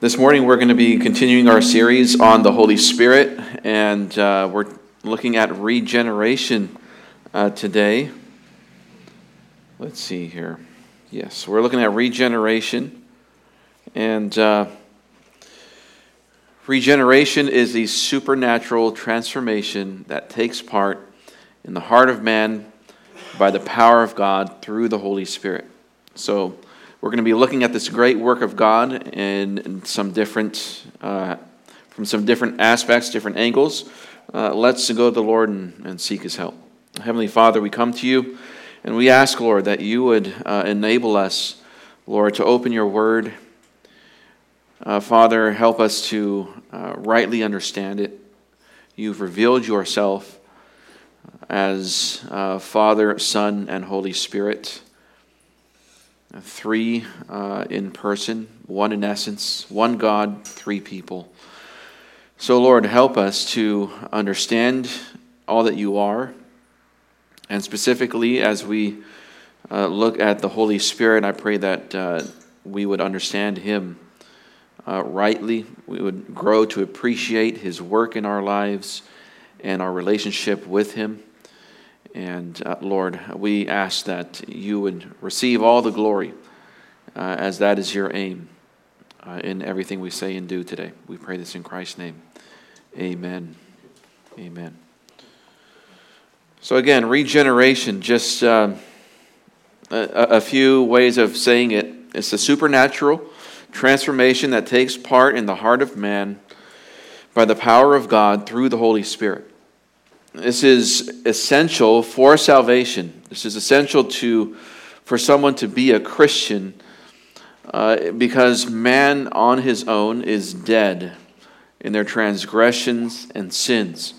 This morning, we're going to be continuing our series on the Holy Spirit, and uh, we're looking at regeneration uh, today. Let's see here. Yes, we're looking at regeneration, and uh, regeneration is the supernatural transformation that takes part in the heart of man by the power of God through the Holy Spirit. So, we're going to be looking at this great work of God in, some different, uh, from some different aspects, different angles. Uh, let's go to the Lord and, and, seek His help. Heavenly Father, we come to you and we ask, Lord, that you would uh, enable us, Lord, to open your word. Uh, Father, help us to uh, rightly understand it. You've revealed yourself as uh, Father, Son, and Holy Spirit three uh, in person, one in essence, one God, three people. So, Lord, help us to understand all that you are. And specifically, as we uh, look at the Holy Spirit, I pray that uh, we would understand him uh, rightly. We would grow to appreciate his work in our lives and our relationship with him. And uh, Lord, we ask that you would receive all the glory uh, as that is your aim uh, in everything we say and do today. We pray this in Christ's name. Amen. Amen. So, again, regeneration, just uh, a, a few ways of saying it. It's a supernatural transformation that takes part in the heart of man by the power of God through the Holy Spirit. This is essential for salvation. This is essential to, for someone to be a Christian uh, because man on his own is dead in their transgressions and sins.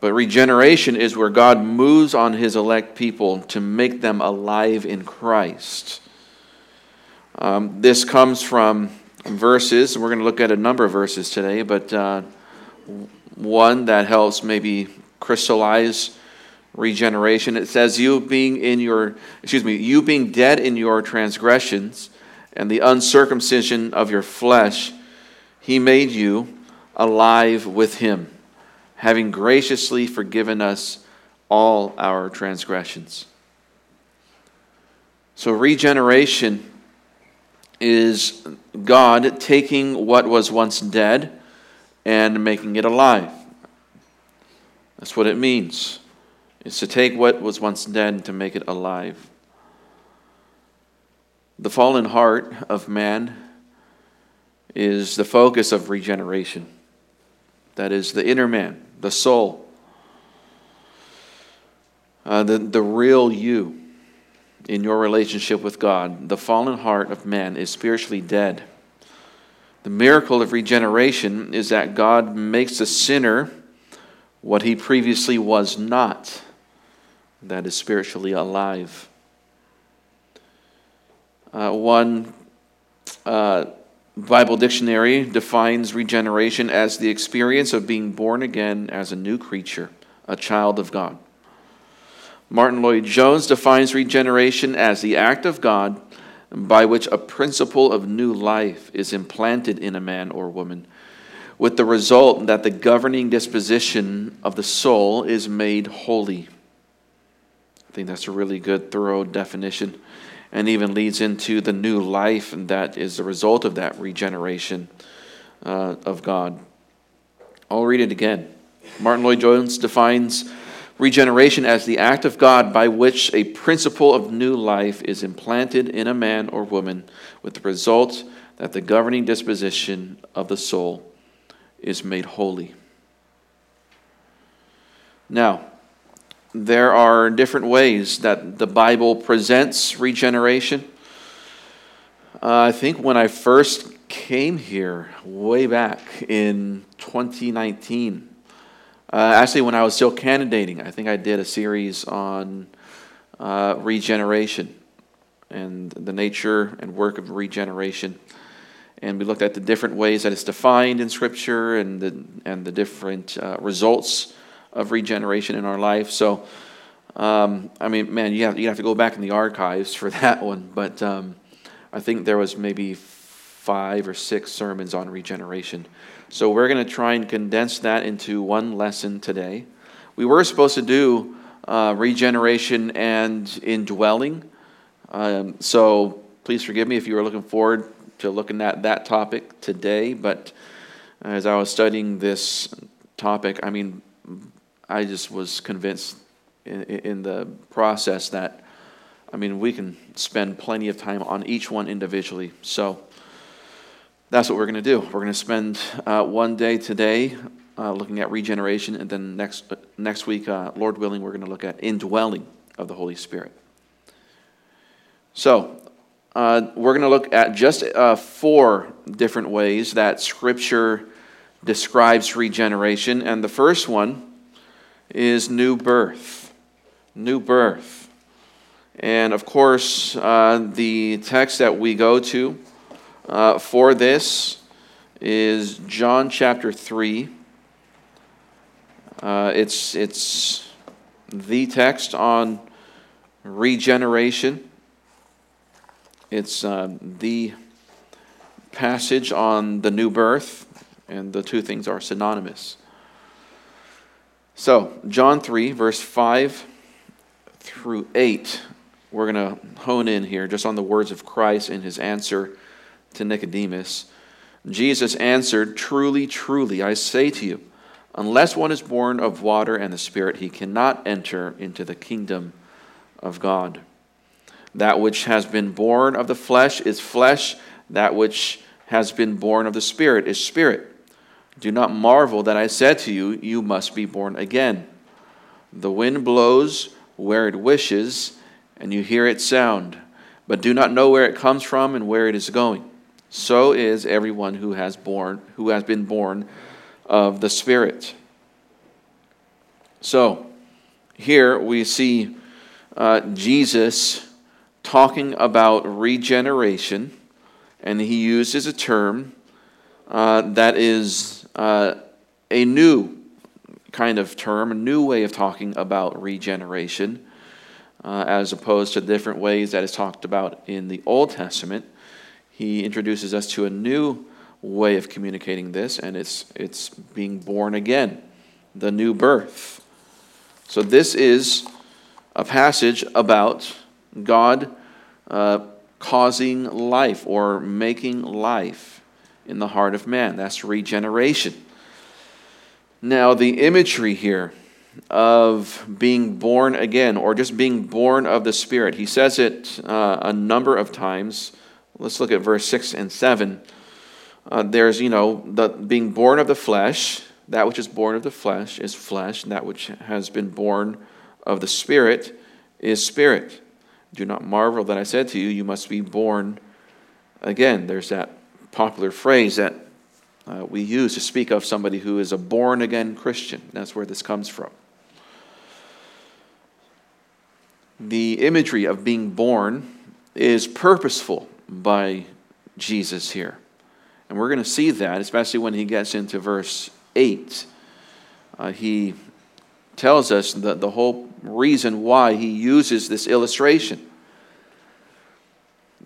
But regeneration is where God moves on his elect people to make them alive in Christ. Um, this comes from verses, and we're going to look at a number of verses today, but uh, one that helps maybe crystallize regeneration. It says, You being in your, excuse me, you being dead in your transgressions and the uncircumcision of your flesh, he made you alive with him, having graciously forgiven us all our transgressions. So, regeneration is God taking what was once dead and making it alive. That's what it means. It's to take what was once dead and to make it alive. The fallen heart of man is the focus of regeneration. That is the inner man, the soul, uh, the, the real you in your relationship with God. The fallen heart of man is spiritually dead. The miracle of regeneration is that God makes a sinner what he previously was not, that is spiritually alive. Uh, one uh, Bible dictionary defines regeneration as the experience of being born again as a new creature, a child of God. Martyn Lloyd-Jones defines regeneration as the act of God by which a principle of new life is implanted in a man or woman, with the result that the governing disposition of the soul is made holy. I think that's a really good, thorough definition, and even leads into the new life and that is the result of that regeneration uh, of God. I'll read it again. Martyn Lloyd-Jones defines Regeneration as the act of God by which a principle of new life is implanted in a man or woman, with the result that the governing disposition of the soul is made holy. Now, there are different ways that the Bible presents regeneration. Uh, I think when I first came here, way back in 2019, uh, actually, when I was still candidating, I think I did a series on uh, regeneration and the nature and work of regeneration. And we looked at the different ways that it's defined in Scripture and the, and the different uh, results of regeneration in our life. So, um, I mean, man, you have, you have to go back in the archives for that one. But um, I think there was maybe five or six sermons on regeneration. So we're going to try and condense that into one lesson today. We were supposed to do uh, regeneration and indwelling. Um, so please forgive me if you were looking forward to looking at that topic today. But as I was studying this topic, I mean, I just was convinced in, in the process that, I mean, we can spend plenty of time on each one individually. So that's what we're going to do. We're going to spend uh, one day today uh, looking at regeneration, and then next, uh, next week, uh, Lord willing, we're going to look at indwelling of the Holy Spirit. So, uh, we're going to look at just uh, four different ways that Scripture describes regeneration, and the first one is new birth. New birth. And of course, the text that we go to for this is John chapter 3 uh, it's, it's the text on regeneration. It's uh, the passage on the new birth, and the two things are synonymous. So, John 3, verse 5 through 8, we're going to hone in here just on the words of Christ in his answer to Nicodemus. Jesus answered, Truly, truly, I say to you, Unless one is born of water and the Spirit, he cannot enter into the kingdom of God. That which has been born of the flesh is flesh, that which has been born of the Spirit is spirit. Do not marvel that I said to you, You must be born again. The wind blows where it wishes, and you hear its sound, but do not know where it comes from and where it is going. So is everyone who has born who has been born of the Spirit. So, here we see uh, Jesus talking about regeneration, and he uses a term uh, that is uh, a new kind of term, a new way of talking about regeneration, uh, as opposed to different ways that is talked about in the Old Testament. He introduces us to a new way of communicating this, and it's, it's being born again, the new birth. So, this is a passage about God uh, causing life or making life in the heart of man. That's regeneration. Now, the imagery here of being born again or just being born of the Spirit, he says it uh, a number of times. Let's look at verse 6 and 7. Uh, there's, you know, the being born of the flesh. That which is born of the flesh is flesh, and that which has been born of the Spirit is spirit. Do not marvel that I said to you, you must be born again. There's that popular phrase that uh, we use to speak of somebody who is a born again Christian. That's where this comes from. The imagery of being born is purposeful by Jesus here. And we're going to see that, especially when he gets into verse 8. Uh, he tells us the, the whole reason why he uses this illustration.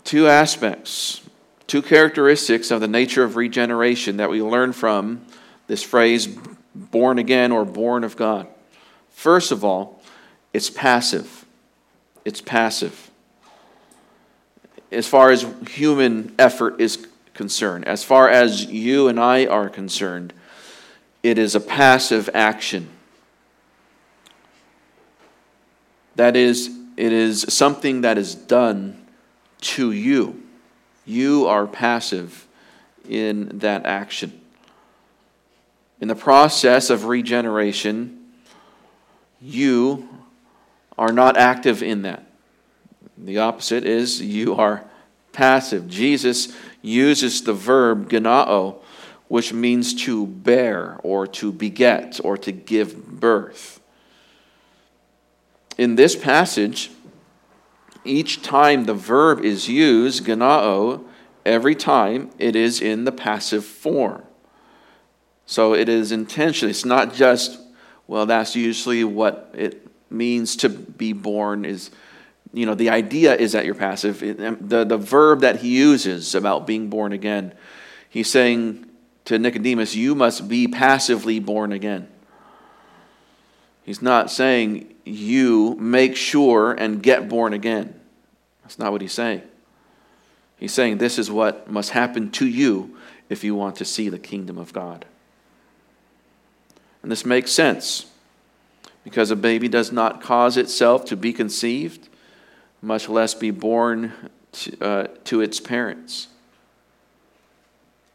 Two aspects, two characteristics of the nature of regeneration that we learn from this phrase, born again or born of God. First of all, it's passive. It's passive. As far as human effort is concerned. As far as you and I are concerned, it is a passive action. That is, it is something that is done to you. You are passive in that action. In the process of regeneration, you are not active in that. The opposite is you are passive. Jesus uses the verb gennao, which means to bear or to beget or to give birth. In this passage, each time the verb is used, gennao, every time it is in the passive form. So it is intentional. It's not just, well, that's usually what it means to be born is you know, the idea is that you're passive. Um, the, the verb that he uses about being born again, he's saying to Nicodemus, You must be passively born again. He's not saying you make sure and get born again. That's not what he's saying. He's saying this is what must happen to you if you want to see the kingdom of God. And this makes sense because a baby does not cause itself to be conceived, much less be born to, uh, to its parents.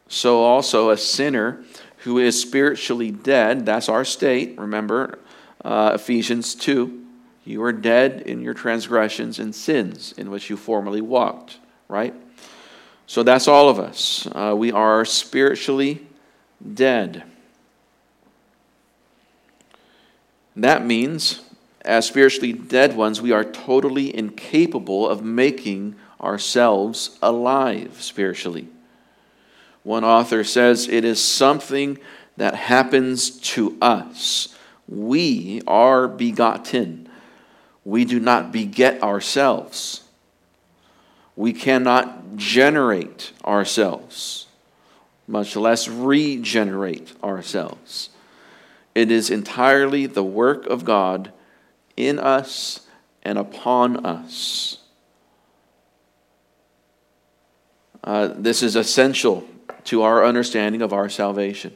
So, also, a sinner who is spiritually dead, that's our state, remember uh, Ephesians 2. You are dead in your transgressions and sins in which you formerly walked, right? So that's all of us. Uh, we are spiritually dead. That means, as spiritually dead ones, we are totally incapable of making ourselves alive spiritually. One author says it is something that happens to us. We are begotten. We do not beget ourselves. We cannot generate ourselves, much less regenerate ourselves. It is entirely the work of God in us and upon us. Uh, this is essential to our understanding of our salvation.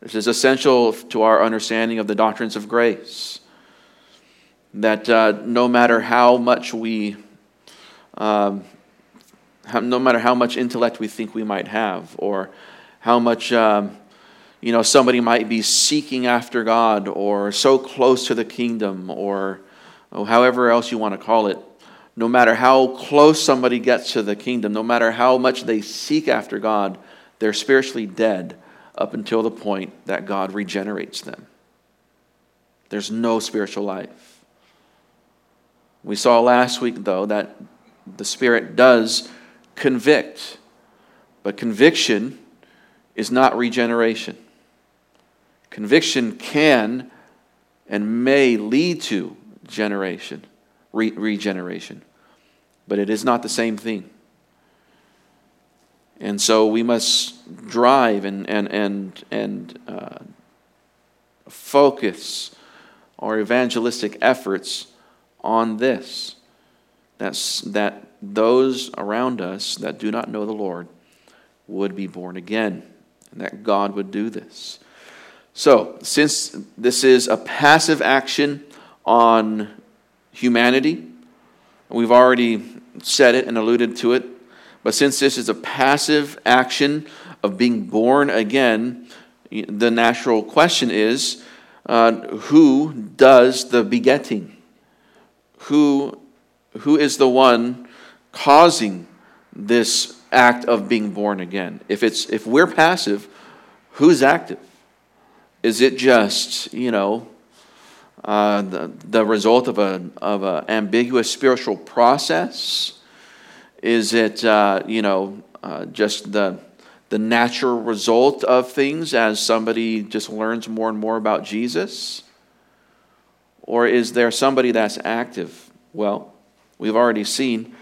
This is essential to our understanding of the doctrines of grace. That uh, no matter how much we, um, how, no matter how much intellect we think we might have, or how much um, you know, somebody might be seeking after God or so close to the kingdom or, or however else you want to call it, no matter how close somebody gets to the kingdom, no matter how much they seek after God, they're spiritually dead up until the point that God regenerates them. There's no spiritual life. We saw last week, though, that the Spirit does convict, but conviction is not regeneration. Conviction can and may lead to generation, re- regeneration, but it is not the same thing. And so we must drive and, and, and, and uh, focus our evangelistic efforts on this That's, that those around us that do not know the Lord would be born again, and that God would do this. So, since this is a passive action on humanity, we've already said it and alluded to it, but since this is a passive action of being born again, the natural question is uh, who does the begetting? Who, who is the one causing this act of being born again? If, it's, if we're passive, who's active? Is it just, you know, uh, the, the result of an of a ambiguous spiritual process? Is it, uh, you know, uh, just the, the natural result of things as somebody just learns more and more about Jesus? Or is there somebody that's active? Well, we've already seen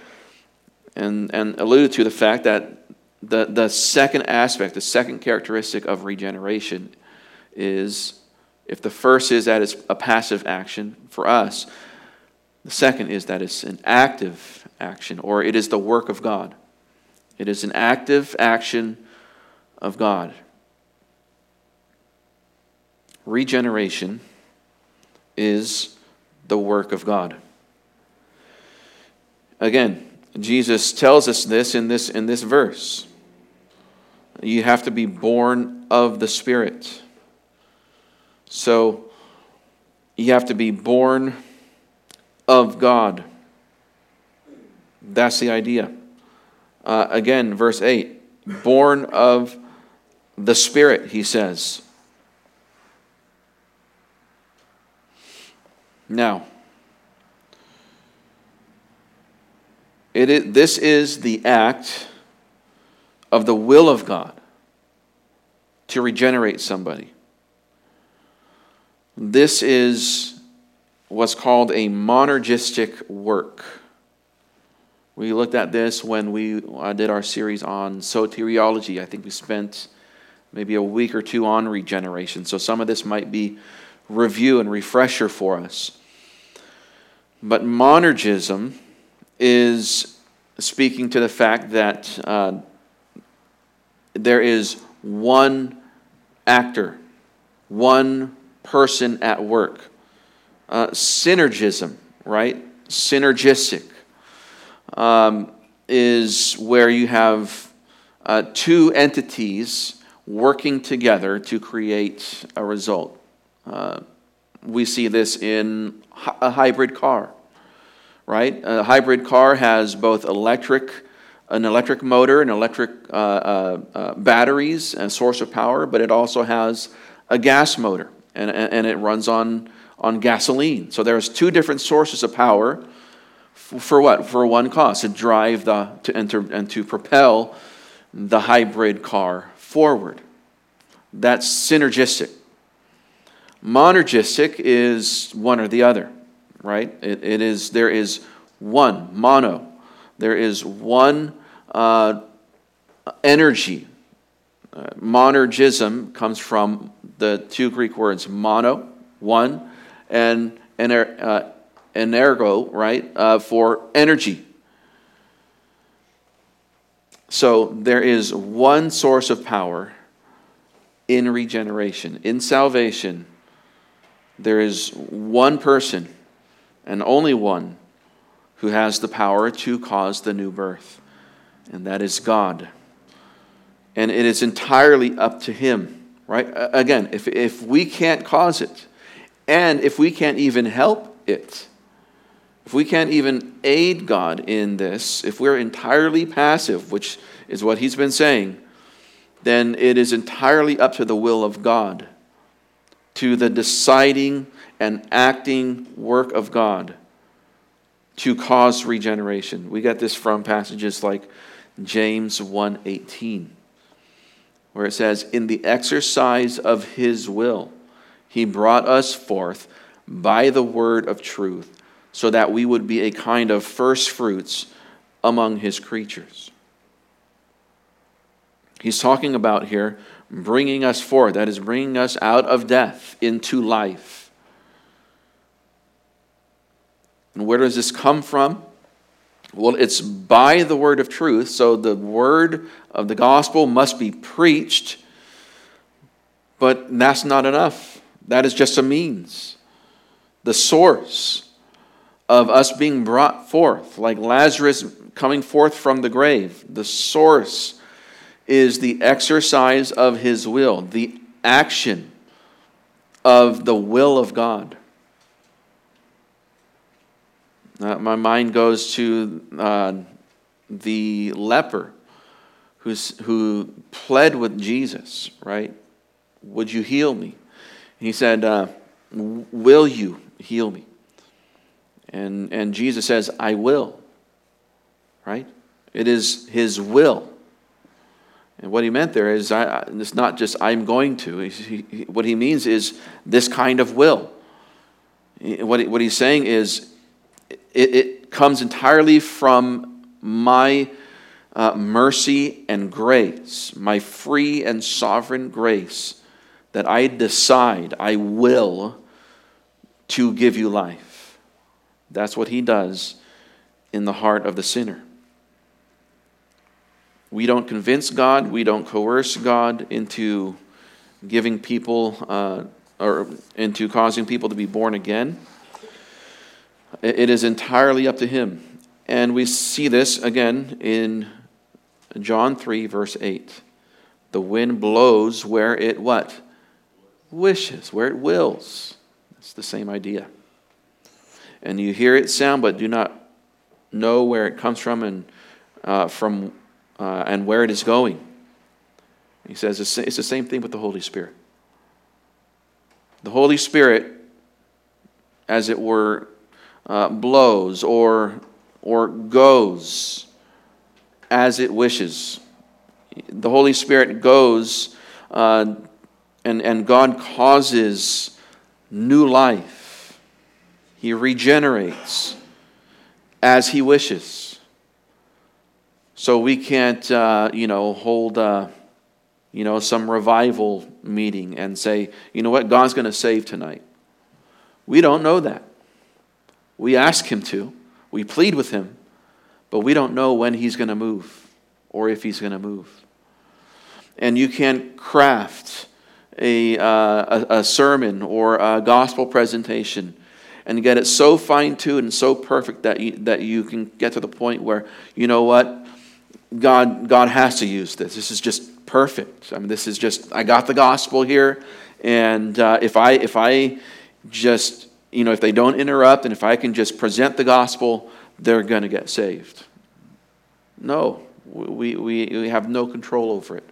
and, and alluded to the fact that the, the second aspect, the second characteristic of regeneration is if the first is that it's a passive action for us, the second is that it's an active action, or it is the work of God. It is an active action of God. Regeneration is the work of God. Again, Jesus tells us this in this, in this verse. You have to be born of the Spirit. So you have to be born of God. That's the idea. Uh, again, verse 8 born of the Spirit, he says. Now, it is, this is the act of the will of God to regenerate somebody. This is what's called a monergistic work. We looked at this when we did our series on soteriology. I think we spent maybe a week or two on regeneration. So some of this might be review and refresher for us. But monergism is speaking to the fact that uh, there is one actor, one person at work. Uh, synergism, right? Synergistic um, is where you have uh, two entities working together to create a result. Uh, we see this in a hybrid car, right? A hybrid car has both electric, an electric motor, and electric uh, uh, uh, batteries, and source of power, but it also has a gas motor, and, and it runs on, on gasoline. So there's two different sources of power for what? For one cause, to drive the, to enter, and to propel the hybrid car forward. That's synergistic. Monergistic is one or the other, right? It, it is, there is one, mono. There is one uh, energy. Uh, monergism comes from the two Greek words mono, one, and, and uh, energo, right, uh, for energy. So there is one source of power in regeneration. In salvation, there is one person and only one who has the power to cause the new birth, and that is God. And it is entirely up to Him, right? Again, if, if we can't cause it, and if we can't even help it, if we can't even aid God in this, if we're entirely passive, which is what he's been saying, then it is entirely up to the will of God, to the deciding and acting work of God to cause regeneration. We get this from passages like James 1:18 where it says in the exercise of his will he brought us forth by the word of truth so that we would be a kind of first fruits among his creatures. He's talking about here bringing us forth, that is, bringing us out of death into life. And where does this come from? Well, it's by the word of truth. So the word of the gospel must be preached, but that's not enough. That is just a means. The source of us being brought forth, like Lazarus coming forth from the grave. The source is the exercise of his will, the action of the will of God. Uh, my mind goes to uh, the leper who's, who pled with Jesus, right? Would you heal me? He said, uh, Will you heal me? And, and Jesus says, I will. Right? It is his will. And what he meant there is, I, it's not just I'm going to. He, he, what he means is this kind of will. What, he, what he's saying is, it, it comes entirely from my uh, mercy and grace, my free and sovereign grace, that I decide, I will, to give you life. That's what he does in the heart of the sinner. We don't convince God, we don't coerce God into giving people uh, or into causing people to be born again. It is entirely up to him. And we see this again in John 3, verse 8. The wind blows where it what? Wishes, where it wills. It's the same idea and you hear it sound but do not know where it comes from and uh, from uh, and where it is going. He says it's the same thing with the Holy Spirit. The Holy Spirit, as it were, uh, blows or or goes as it wishes. The Holy Spirit goes, uh, and and God causes new life he regenerates as he wishes. So we can't, uh, you know, hold, uh, you know, some revival meeting and say, you know what, God's going to save tonight. We don't know that. We ask Him to, we plead with Him, but we don't know when He's going to move or if He's going to move. And you can't craft a, uh, a, a sermon or a gospel presentation and get it so fine tuned and so perfect that you, that you can get to the point where, you know what, God, God has to use this. This is just perfect. I mean, this is just, I got the gospel here. And uh, if, I, if I just, you know, if they don't interrupt and if I can just present the gospel, they're going to get saved. No, we, we, we have no control over it.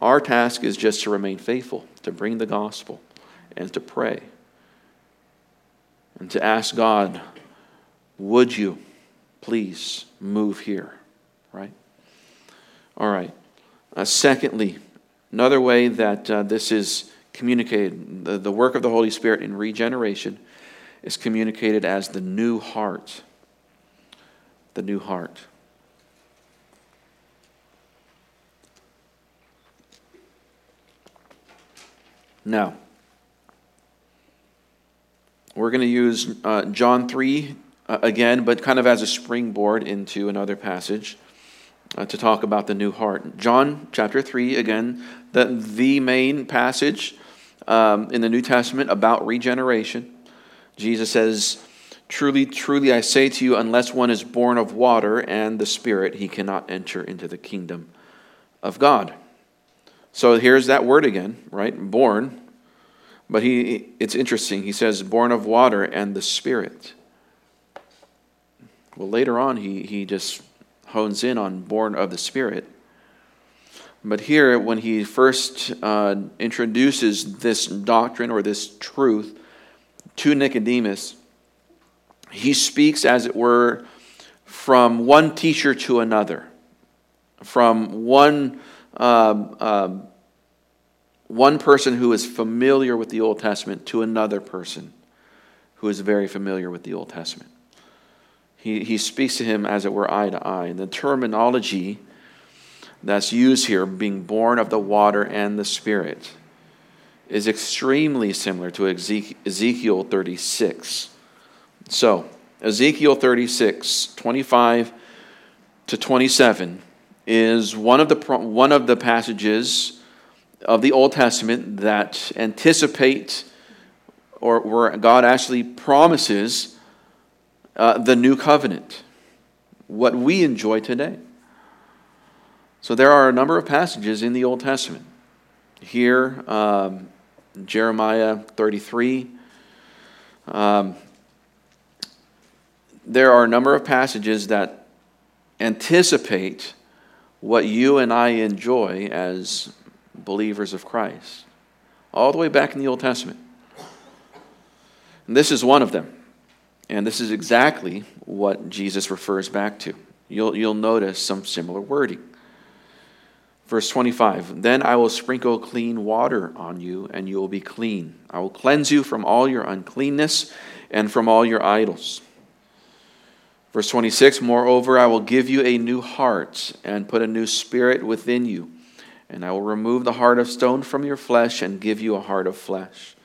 Our task is just to remain faithful, to bring the gospel, and to pray. And to ask God, would you please move here? Right? All right. Uh, secondly, another way that uh, this is communicated, the, the work of the Holy Spirit in regeneration is communicated as the new heart. The new heart. Now, we're going to use uh, John 3 uh, again, but kind of as a springboard into another passage uh, to talk about the new heart. John chapter 3, again, the, the main passage um, in the New Testament about regeneration. Jesus says, Truly, truly, I say to you, unless one is born of water and the Spirit, he cannot enter into the kingdom of God. So here's that word again, right? Born. But he, it's interesting. He says, born of water and the Spirit. Well, later on, he, he just hones in on born of the Spirit. But here, when he first uh, introduces this doctrine or this truth to Nicodemus, he speaks, as it were, from one teacher to another, from one um, um, one person who is familiar with the Old Testament to another person who is very familiar with the Old Testament. He, he speaks to him as it were eye to eye. And the terminology that's used here, being born of the water and the Spirit, is extremely similar to Ezekiel 36. So, Ezekiel 36, 25 to 27 is one of the, one of the passages of the Old Testament that anticipate or where God actually promises uh, the new covenant, what we enjoy today. So there are a number of passages in the Old Testament. Here, um, Jeremiah 33. Um, there are a number of passages that anticipate what you and I enjoy as believers of Christ, all the way back in the Old Testament. And this is one of them. And this is exactly what Jesus refers back to. You'll, you'll notice some similar wording. Verse 25 Then I will sprinkle clean water on you, and you will be clean. I will cleanse you from all your uncleanness and from all your idols. Verse 26 Moreover, I will give you a new heart and put a new spirit within you. And I will remove the heart of stone from your flesh and give you a heart of flesh.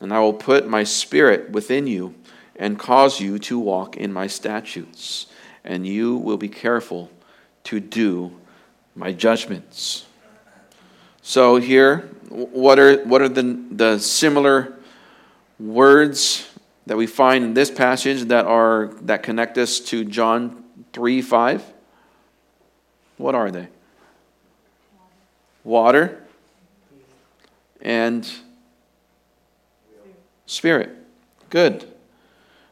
And I will put my spirit within you and cause you to walk in my statutes. And you will be careful to do my judgments. So, here, what are, what are the, the similar words that we find in this passage that are that connect us to John 3 5? What are they? Water and spirit. Good.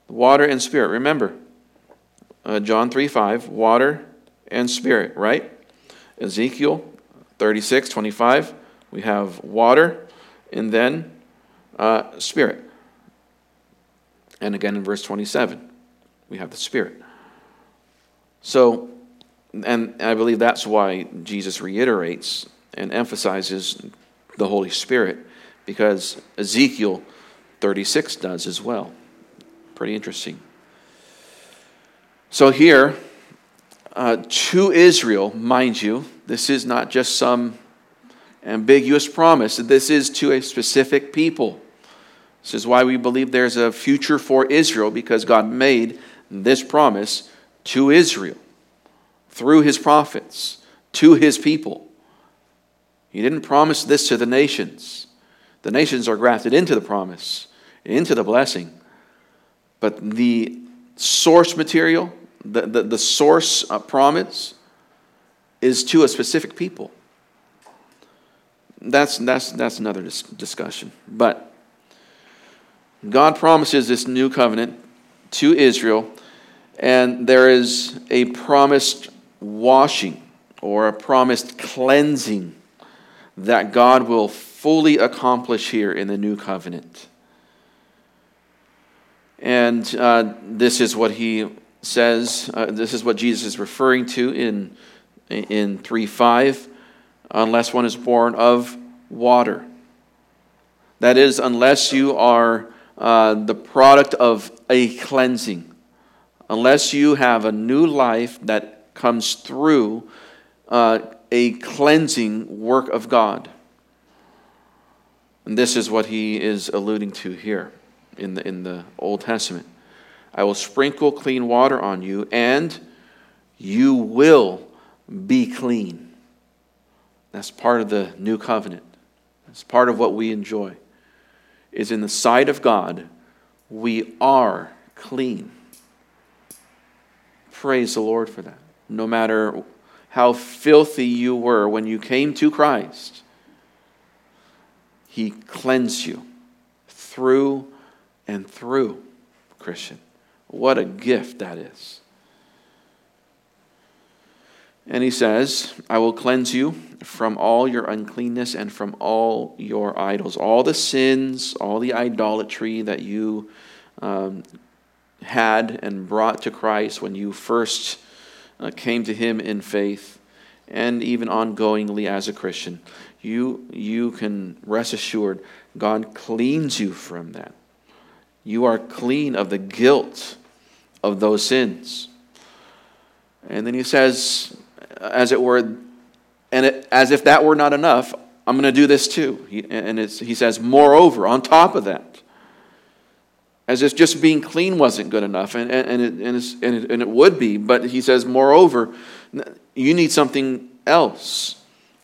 Water and spirit. Remember, uh, John 3 5, water and spirit, right? Ezekiel 36 25, we have water and then uh, spirit. And again in verse 27, we have the Spirit. So, and I believe that's why Jesus reiterates and emphasizes the Holy Spirit, because Ezekiel 36 does as well. Pretty interesting. So, here, uh, to Israel, mind you. This is not just some ambiguous promise. This is to a specific people. This is why we believe there's a future for Israel, because God made this promise to Israel through his prophets, to his people. He didn't promise this to the nations. The nations are grafted into the promise, into the blessing. But the source material, the, the, the source promise, is to a specific people. That's, that's, that's another dis- discussion. But God promises this new covenant to Israel, and there is a promised washing or a promised cleansing that God will fully accomplish here in the new covenant. And uh, this is what he says, uh, this is what Jesus is referring to in, in 3 5 unless one is born of water. That is, unless you are uh, the product of a cleansing, unless you have a new life that comes through uh, a cleansing work of God. And this is what he is alluding to here in the, in the Old Testament. I will sprinkle clean water on you, and you will be clean. That's part of the new covenant. That's part of what we enjoy. Is in the sight of God, we are clean. Praise the Lord for that. No matter how filthy you were when you came to Christ, He cleansed you through and through, Christian. What a gift that is. And he says, I will cleanse you from all your uncleanness and from all your idols. All the sins, all the idolatry that you um, had and brought to Christ when you first uh, came to him in faith, and even ongoingly as a Christian, you, you can rest assured God cleans you from that. You are clean of the guilt of those sins. And then he says, as it were, and it, as if that were not enough, I'm going to do this too. He, and he says, moreover, on top of that, as if just being clean wasn't good enough, and, and, it, and, and, it, and it would be, but he says, moreover, you need something else.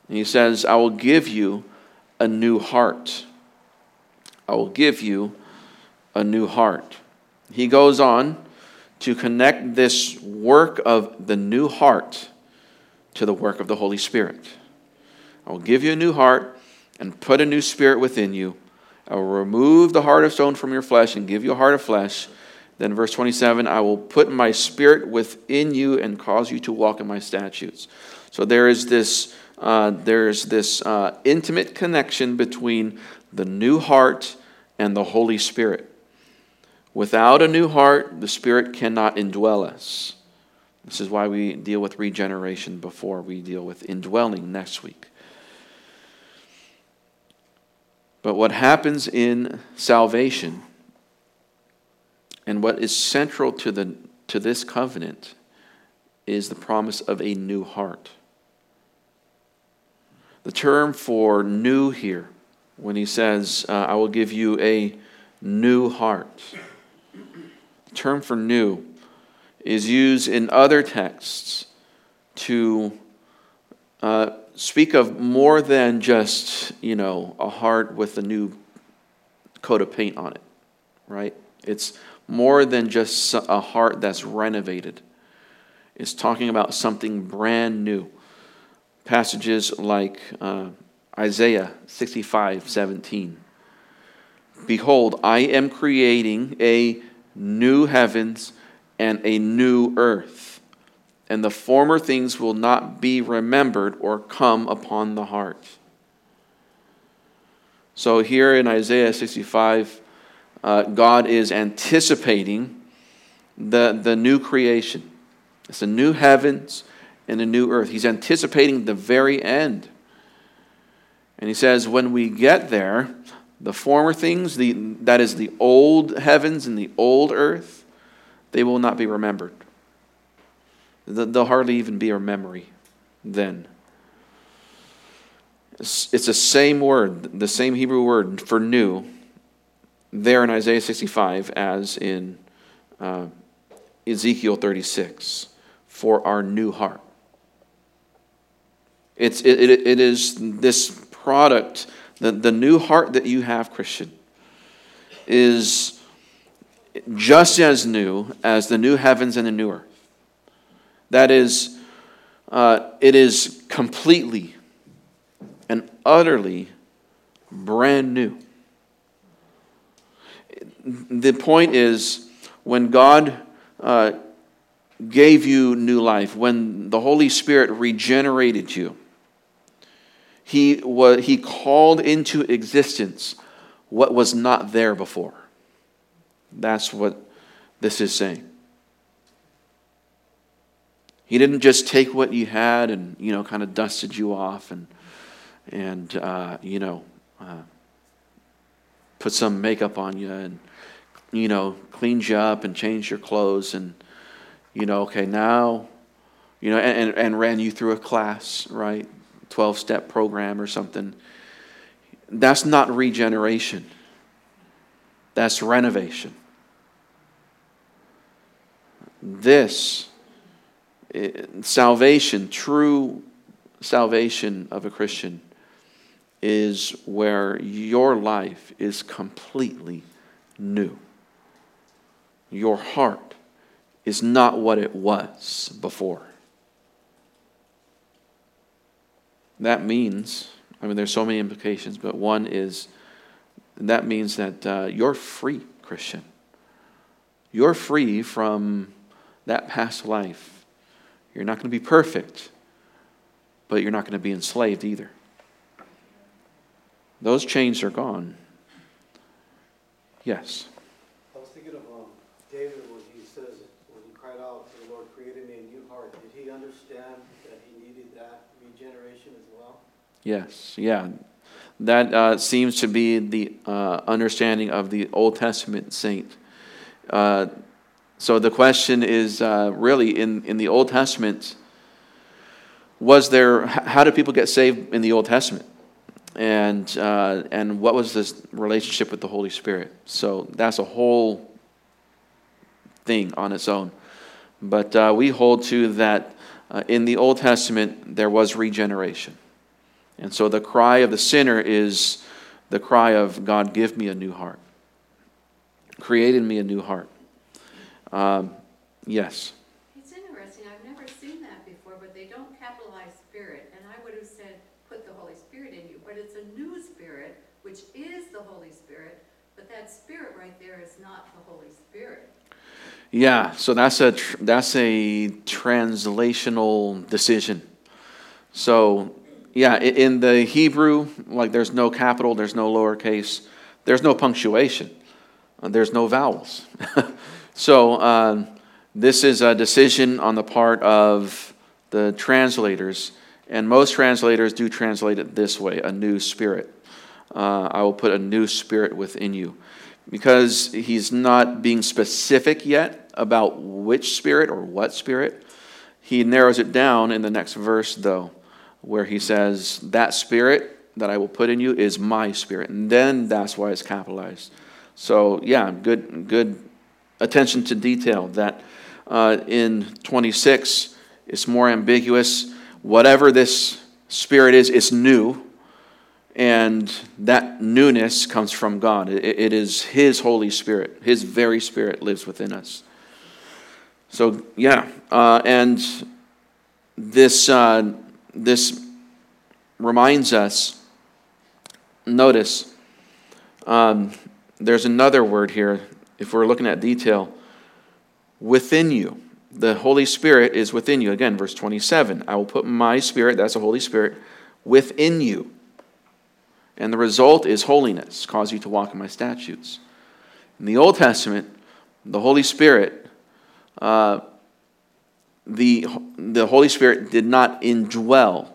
And he says, I will give you a new heart. I will give you a new heart. He goes on to connect this work of the new heart to the work of the Holy Spirit. I will give you a new heart and put a new spirit within you. I will remove the heart of stone from your flesh and give you a heart of flesh. Then, verse 27 I will put my spirit within you and cause you to walk in my statutes. So, there is this, uh, there's this uh, intimate connection between the new heart and the Holy Spirit. Without a new heart, the Spirit cannot indwell us. This is why we deal with regeneration before we deal with indwelling next week. But what happens in salvation and what is central to, the, to this covenant is the promise of a new heart. The term for new here, when he says, uh, I will give you a new heart term for new is used in other texts to uh, speak of more than just, you know, a heart with a new coat of paint on it, right? It's more than just a heart that's renovated. It's talking about something brand new. Passages like uh, Isaiah 65 17. Behold, I am creating a new heavens and a new earth, and the former things will not be remembered or come upon the heart. So, here in Isaiah 65, uh, God is anticipating the, the new creation. It's a new heavens and a new earth. He's anticipating the very end. And he says, when we get there, the former things, the, that is the old heavens and the old earth, they will not be remembered. They'll hardly even be a memory then. It's the same word, the same Hebrew word for new, there in Isaiah 65 as in uh, Ezekiel 36 for our new heart. It's, it, it, it is this product, the, the new heart that you have, Christian, is just as new as the new heavens and the new earth. That is, uh, it is completely and utterly brand new. The point is, when God uh, gave you new life, when the Holy Spirit regenerated you, he, was, he called into existence what was not there before. That's what this is saying. He didn't just take what you had and, you know, kind of dusted you off and, and uh, you know, uh, put some makeup on you and, you know, cleaned you up and changed your clothes and, you know, okay, now, you know, and, and ran you through a class, right? 12 step program or something. That's not regeneration, that's renovation. This salvation, true salvation of a Christian, is where your life is completely new. Your heart is not what it was before. That means, I mean, there's so many implications, but one is that means that uh, you're free, Christian. You're free from that past life. You're not going to be perfect, but you're not going to be enslaved either. Those chains are gone. Yes. I was thinking of um, David when he says, when he cried out to the Lord, created me a new heart. Did he understand that he needed that regeneration as well? Yes, yeah. That uh, seems to be the uh, understanding of the Old Testament saint. Uh, so the question is uh, really in, in the Old Testament, was there, how did people get saved in the Old Testament? And, uh, and what was this relationship with the Holy Spirit? So that's a whole thing on its own. But uh, we hold to that uh, in the Old Testament there was regeneration. And so the cry of the sinner is the cry of God, give me a new heart. create in me a new heart. Um, yes. It's interesting. I've never seen that before, but they don't capitalize spirit. And I would have said, put the Holy Spirit in you. But it's a new spirit, which is the Holy Spirit. But that spirit right there is not the Holy Spirit. Yeah, so that's a that's a translational decision. So, yeah, in the Hebrew, like there's no capital, there's no lowercase, there's no punctuation, uh, there's no vowels. So, um, this is a decision on the part of the translators, and most translators do translate it this way a new spirit. Uh, I will put a new spirit within you. Because he's not being specific yet about which spirit or what spirit, he narrows it down in the next verse, though, where he says, That spirit that I will put in you is my spirit. And then that's why it's capitalized. So, yeah, good, good attention to detail that uh, in 26 it's more ambiguous. Whatever this spirit is, it's new. And that newness comes from God. it, it is His Holy Spirit. His very Spirit lives within us. So, yeah. Uh, and this, uh, this reminds us notice, um, there's another word here if we're looking at detail, within you. The Holy Spirit is within you. Again, verse 27 I will put my Spirit, that's the Holy Spirit, within you. And the result is holiness, cause you to walk in my statutes. In the Old Testament, the Holy Spirit, uh, the, the Holy Spirit did not indwell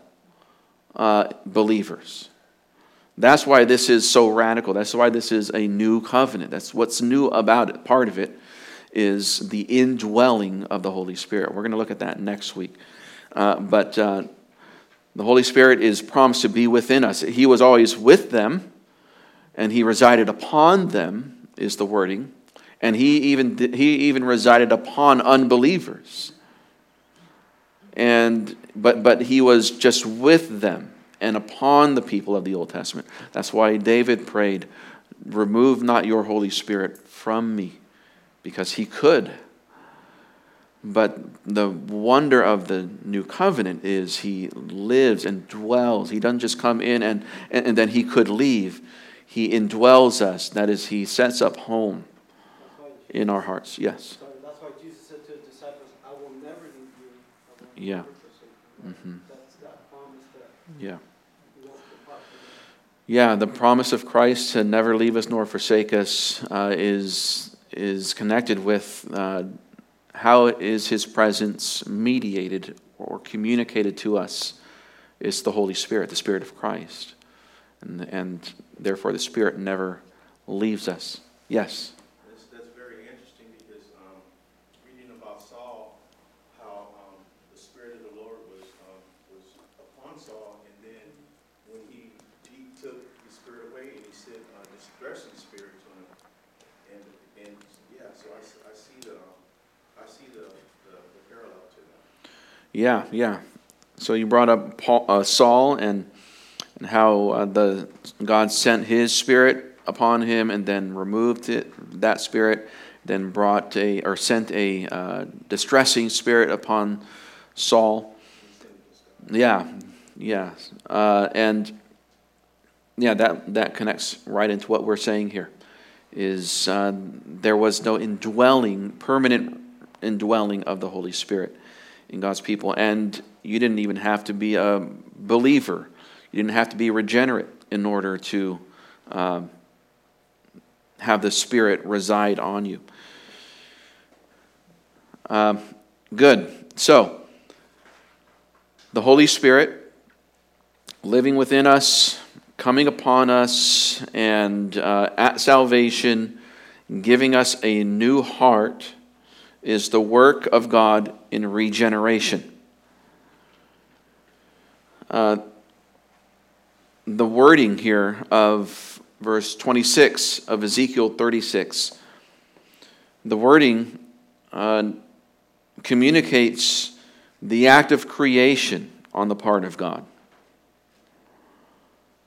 uh, believers. That's why this is so radical. That's why this is a new covenant. That's what's new about it. Part of it is the indwelling of the Holy Spirit. We're going to look at that next week. Uh, but uh, the Holy Spirit is promised to be within us. He was always with them, and He resided upon them, is the wording. And He even, he even resided upon unbelievers. And, but, but He was just with them and upon the people of the Old Testament. That's why David prayed, Remove not your Holy Spirit from me, because he could. But the wonder of the new covenant is he lives and dwells. He doesn't just come in and, and, and then he could leave. He indwells us. That is, he sets up home in our hearts. Yes. Sorry, that's why Jesus said to his disciples, I will never leave you. I will Yeah. never forsake you. Mhm. That's that promise that Yeah. Yeah, the promise of Christ to never leave us nor forsake us uh, is, is connected with uh, how is his presence mediated or communicated to us is the Holy Spirit, the Spirit of Christ. And, and therefore, the Spirit never leaves us. Yes. That's, that's very interesting because, um, reading about Saul, how, um, the Spirit of the Lord was, um, was upon Saul, and then when he, he took the Spirit away and he sent a distressing spirit to him. And, and, yeah, so I, I see the, I see the, the the parallel to that. Yeah, yeah. So you brought up Paul, uh, Saul and, and how uh, the God sent His Spirit upon him and then removed it, that Spirit, then brought a or sent a uh, distressing spirit upon Saul. Yeah, yeah, uh, and yeah, that that connects right into what we're saying here. Is uh, there was no indwelling, permanent indwelling of the Holy Spirit in God's people. And you didn't even have to be a believer, you didn't have to be regenerate in order to um, have the Spirit reside on you. Um, good. So, the Holy Spirit living within us, coming upon us, and uh, at salvation, giving us a new heart is the work of God in regeneration. Uh, the wording here of verse 26 of Ezekiel 36, the wording uh, communicates the act of creation on the part of God.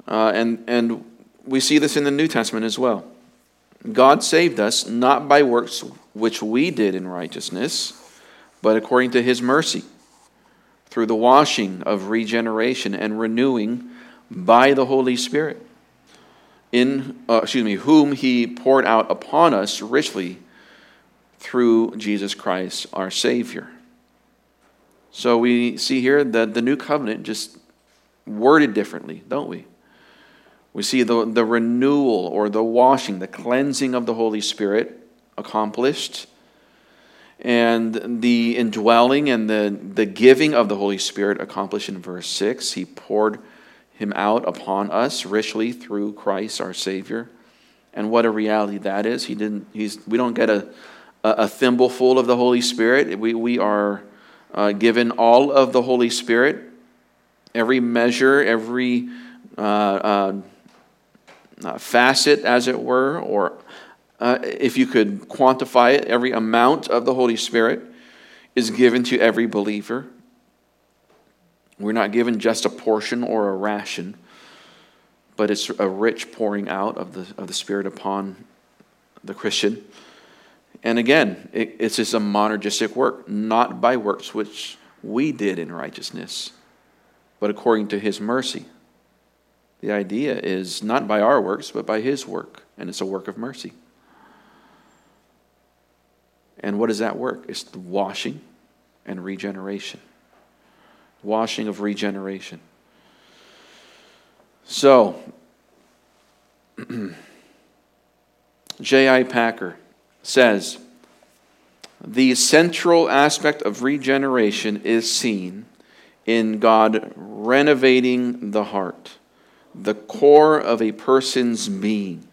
Uh, and, and we see this in the New Testament as well. God saved us not by works which we did in righteousness, but according to his mercy, through the washing of regeneration and renewing by the Holy Spirit, in uh, excuse me, whom he poured out upon us richly through Jesus Christ our Savior. So we see here that the new covenant just worded differently, don't we? We see the, the renewal or the washing, the cleansing of the Holy Spirit accomplished, and the indwelling and the, the giving of the Holy Spirit accomplished in verse 6. He poured him out upon us richly through Christ our Savior. And what a reality that is. He didn't, he's, we don't get a, a, a thimble full of the Holy Spirit. We, we are uh, given all of the Holy Spirit, every measure, every uh, uh, uh, facet, as it were, or uh, if you could quantify it, every amount of the Holy Spirit is given to every believer. We're not given just a portion or a ration, but it's a rich pouring out of the, of the Spirit upon the Christian. And again, it, it's just a monergistic work, not by works which we did in righteousness, but according to his mercy. The idea is not by our works, but by his work, and it's a work of mercy. And what is that work? It's the washing and regeneration. Washing of regeneration. So, J.I. Packer says the central aspect of regeneration is seen in God renovating the heart, the core of a person's being.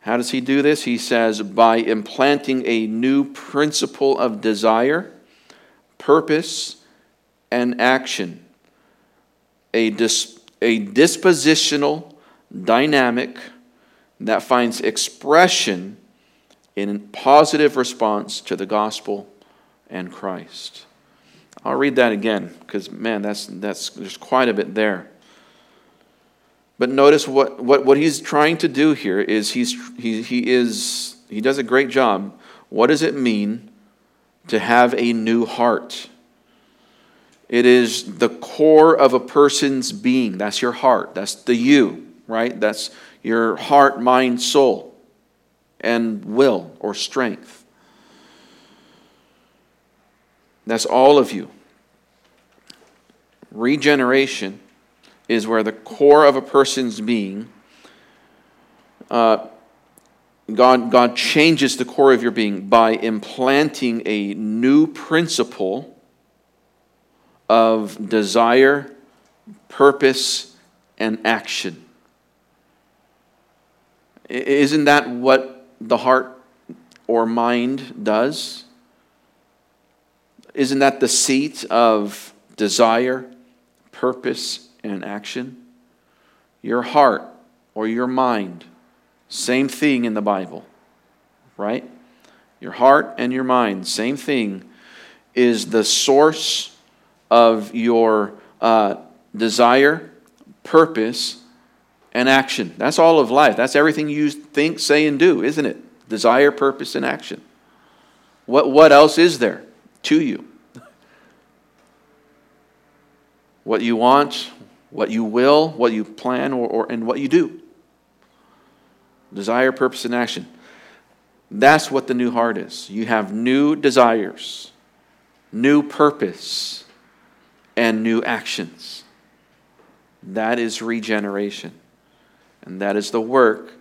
How does he do this? He says, by implanting a new principle of desire, purpose, and action. A, dis- a dispositional dynamic that finds expression in a positive response to the gospel and Christ. I'll read that again because, man, that's, that's, there's quite a bit there. But notice what, what, what he's trying to do here is he's, he, he, is, he does a great job. What does it mean to have a new heart? It is the core of a person's being. That's your heart. That's the you, right? That's your heart, mind, soul, and will or strength. That's all of you. Regeneration is where the core of a person's being, uh, God, God changes the core of your being by implanting a new principle of desire, purpose, and action. Isn't that what the heart or mind does? Isn't that the seat of desire, purpose, and action? Your heart or your mind, same thing in the Bible, right? Your heart and your mind, same thing, is the source of your uh, desire, purpose, and action. That's all of life. That's everything you think, say, and do, isn't it? Desire, purpose, and action. What, what else is there to you? what you want, what you will, what you plan, or, or, and what you do. Desire, purpose, and action. That's what the new heart is. You have new desires, new purpose, and new actions. That is regeneration. And that is the work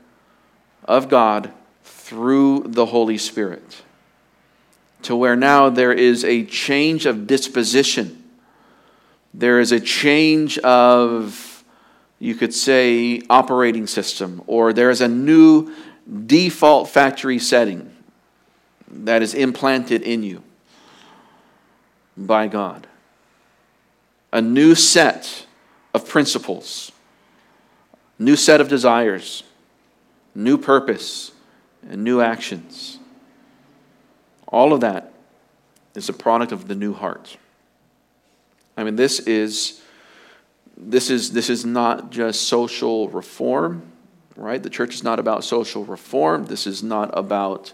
of God through the Holy Spirit. To where now there is a change of disposition. There is a change of, you could say, operating system, or there is a new default factory setting that is implanted in you by God. A new set of principles new set of desires, new purpose, and new actions. All of that is a product of the new heart. I mean, this is this is this is not just social reform, right? The church is not about social reform. This is not about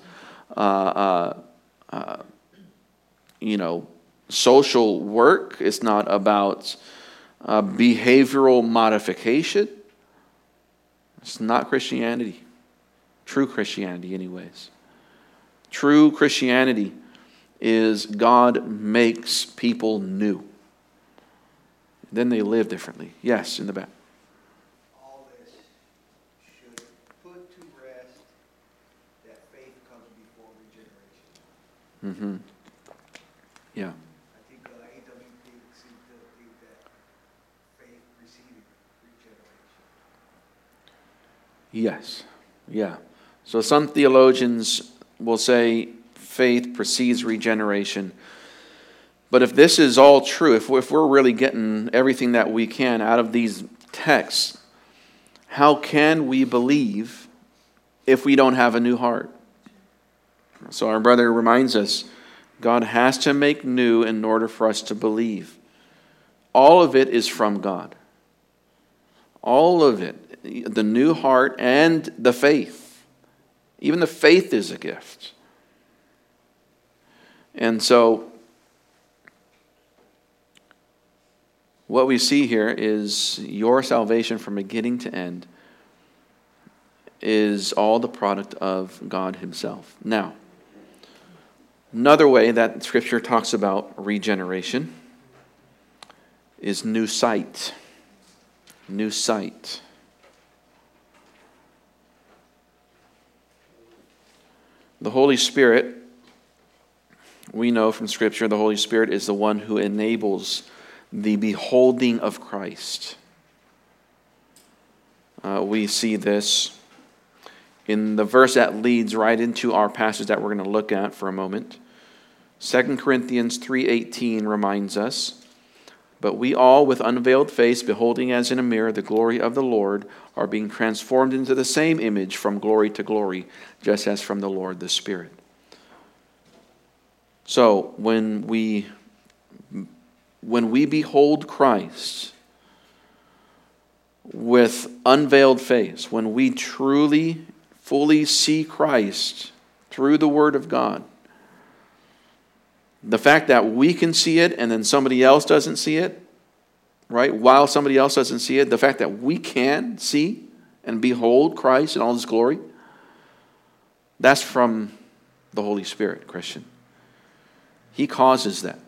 uh, uh, uh, you know social work. It's not about uh, behavioral modification. It's not Christianity. True Christianity, anyways. True Christianity is God makes people new. Then they live differently. Yes, in the back. All this should put to rest that faith comes before regeneration. Mm-hmm. Yeah. I think uh, AWP seems to think that faith preceded regeneration. Yes. Yeah. So some theologians will say faith precedes regeneration. But if this is all true, if if we're really getting everything that we can out of these texts, how can we believe if we don't have a new heart? So our brother reminds us God has to make new in order for us to believe. All of it is from God. All of it the new heart and the faith. Even the faith is a gift. And so, what we see here is your salvation from beginning to end is all the product of God Himself. Now, another way that Scripture talks about regeneration is new sight. New sight. The Holy Spirit, we know from Scripture, the Holy Spirit is the one who enables the beholding of Christ. Uh, we see this in the verse that leads right into our passage that we're going to look at for a moment. 2 Corinthians 3:18 reminds us, "But we all with unveiled face beholding as in a mirror the glory of the Lord are being transformed into the same image from glory to glory, just as from the Lord the Spirit." So, when we when we behold Christ with unveiled face, when we truly fully see Christ through the word of God, the fact that we can see it and then somebody else doesn't see it, right? While somebody else doesn't see it, the fact that we can see and behold Christ in all his glory, that's from the Holy Spirit, Christian. He causes that.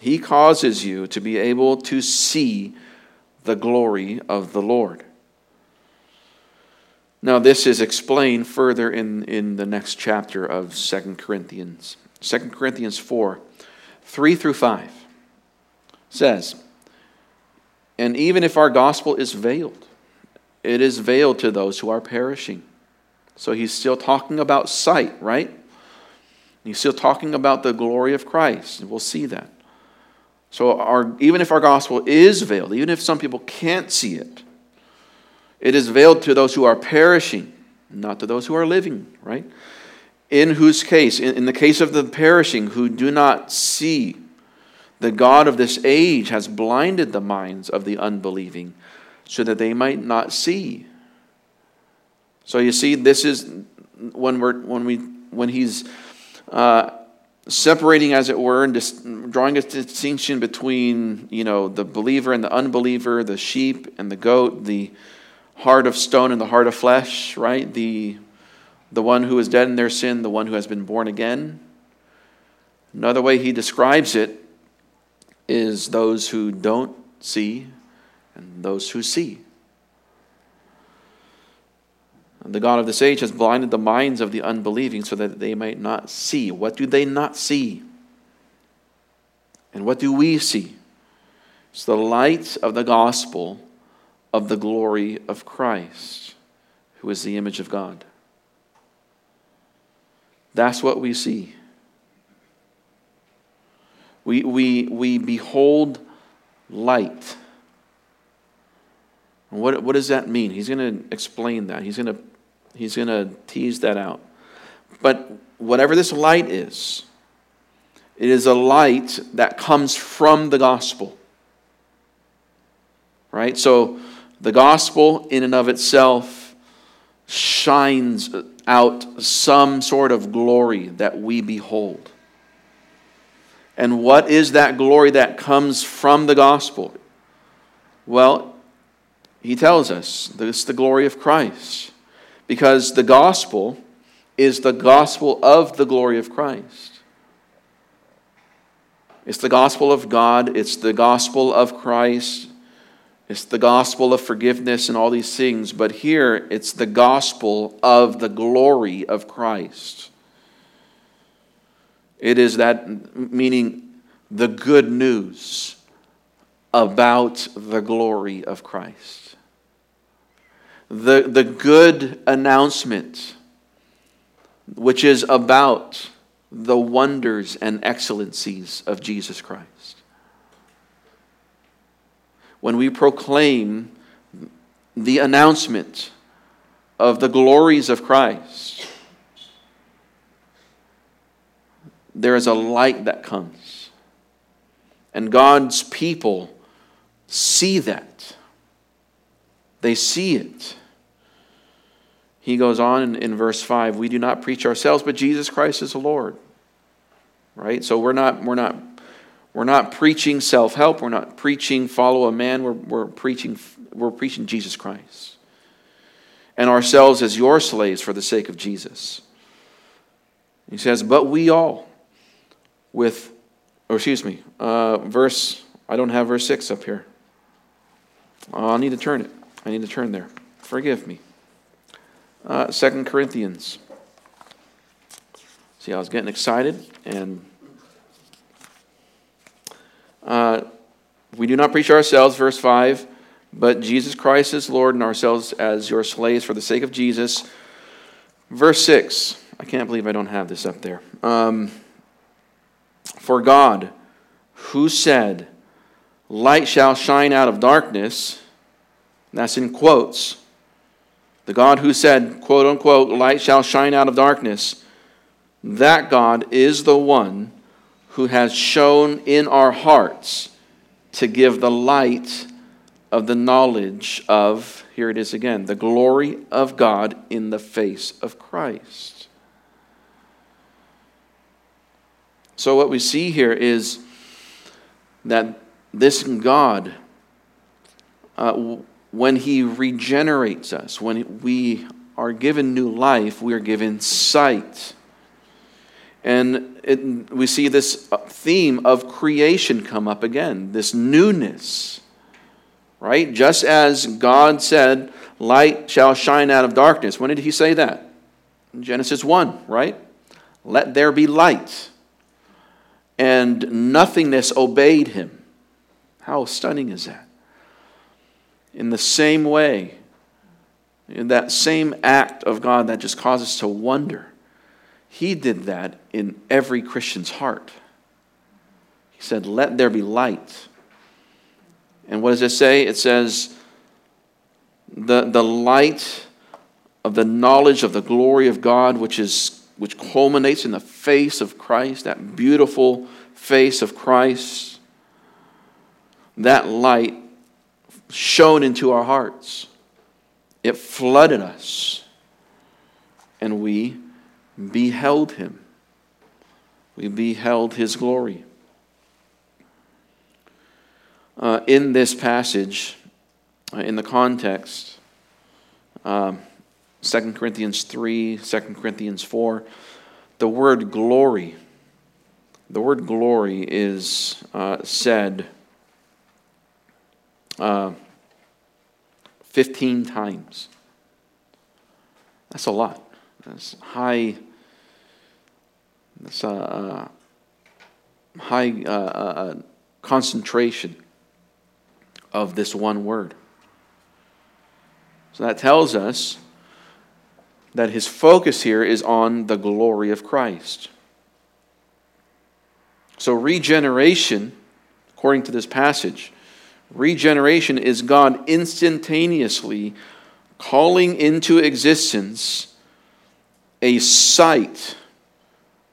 He causes you to be able to see the glory of the Lord. Now, this is explained further in, in the next chapter of Second Corinthians. 2 Corinthians 4 3 through 5 says, And even if our gospel is veiled, it is veiled to those who are perishing. So he's still talking about sight, right? He's still talking about the glory of Christ. We'll see that. So, our, even if our gospel is veiled, even if some people can't see it, it is veiled to those who are perishing, not to those who are living, right? In whose case, in, in the case of the perishing who do not see, the God of this age has blinded the minds of the unbelieving so that they might not see. So you see, this is when we're when we when he's uh, separating, as it were, and drawing a distinction between, you know, the believer and the unbeliever, the sheep and the goat, the heart of stone and the heart of flesh, right? The, the one who is dead in their sin, the one who has been born again. Another way he describes it is those who don't see and those who see. The God of this age has blinded the minds of the unbelieving so that they might not see. What do they not see? And what do we see? It's the light of the gospel of the glory of Christ, who is the image of God. That's what we see. We, we, we behold light. What, what does that mean? He's going to explain that. He's going to He's going to tease that out. But whatever this light is, it is a light that comes from the gospel. Right? So the gospel, in and of itself, shines out some sort of glory that we behold. And what is that glory that comes from the gospel? Well, he tells us is the glory of Christ because the gospel is the gospel of the glory of Christ. It's the gospel of God, it's the gospel of Christ, it's the gospel of forgiveness and all these things, but here it's the gospel of the glory of Christ. It is that, meaning the good news about the glory of Christ the, the good announcement, which is about the wonders and excellencies of Jesus Christ. When we proclaim the announcement of the glories of Christ, there is a light that comes. And God's people see that. They see it. He goes on in, in verse 5 We do not preach ourselves, but Jesus Christ is the Lord. Right? So we're not, we're not, we're not preaching self help. We're not preaching follow a man. We're, we're, preaching, we're preaching Jesus Christ. And ourselves as your slaves for the sake of Jesus. He says, But we all, with, or excuse me, uh, verse, I don't have verse 6 up here. I'll need to turn it. I need to turn there. Forgive me. Uh, 2 Corinthians. See, I was getting excited, and uh, we do not preach ourselves, verse 5, but Jesus Christ is Lord, and ourselves as your slaves for the sake of Jesus. Verse 6. I can't believe I don't have this up there. Um, For God, who said, Light shall shine out of darkness, that's in quotes. The God who said, quote unquote, light shall shine out of darkness, that God is the one who has shown in our hearts to give the light of the knowledge of, here it is again, the glory of God in the face of Christ. So, what we see here is that this God, uh, when He regenerates us, when we are given new life, we are given sight. And it, we see this theme of creation come up again, this newness, right? Just as God said, light shall shine out of darkness. When did He say that? Genesis 1, right? Let there be light. And nothingness obeyed Him. How stunning is that? In the same way, in that same act of God that just causes us to wonder, He did that in every Christian's heart. He said, Let there be light. And what does it say? It says, the, the light of the knowledge of the glory of God, which, is, which culminates in the face of Christ, that beautiful face of Christ that light shone into our hearts. It flooded us, and we beheld him. We beheld his glory. Uh, in this passage, uh, in the context, um, 2 Corinthians 3, 2 Corinthians 4, the word glory, the word glory is uh, said uh, 15 times. That's a lot. That's high. That's a, a high uh, concentration of this one word. So that tells us that his focus here is on the glory of Christ. So, regeneration, according to this passage, Regeneration is God instantaneously calling into existence a sight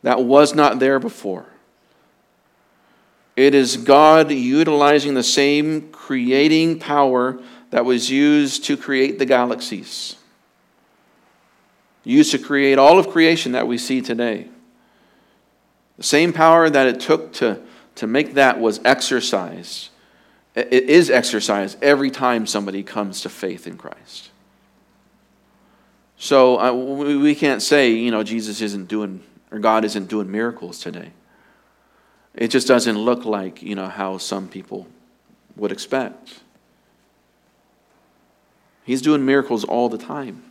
that was not there before. It is God utilizing the same creating power that was used to create the galaxies, used to create all of creation that we see today. The same power that it took to, to make that was exercised it is exercised every time somebody comes to faith in Christ. So uh, we can't say, you know, Jesus isn't doing, or God isn't doing miracles today. It just doesn't look like, you know, how some people would expect. He's doing miracles all the time.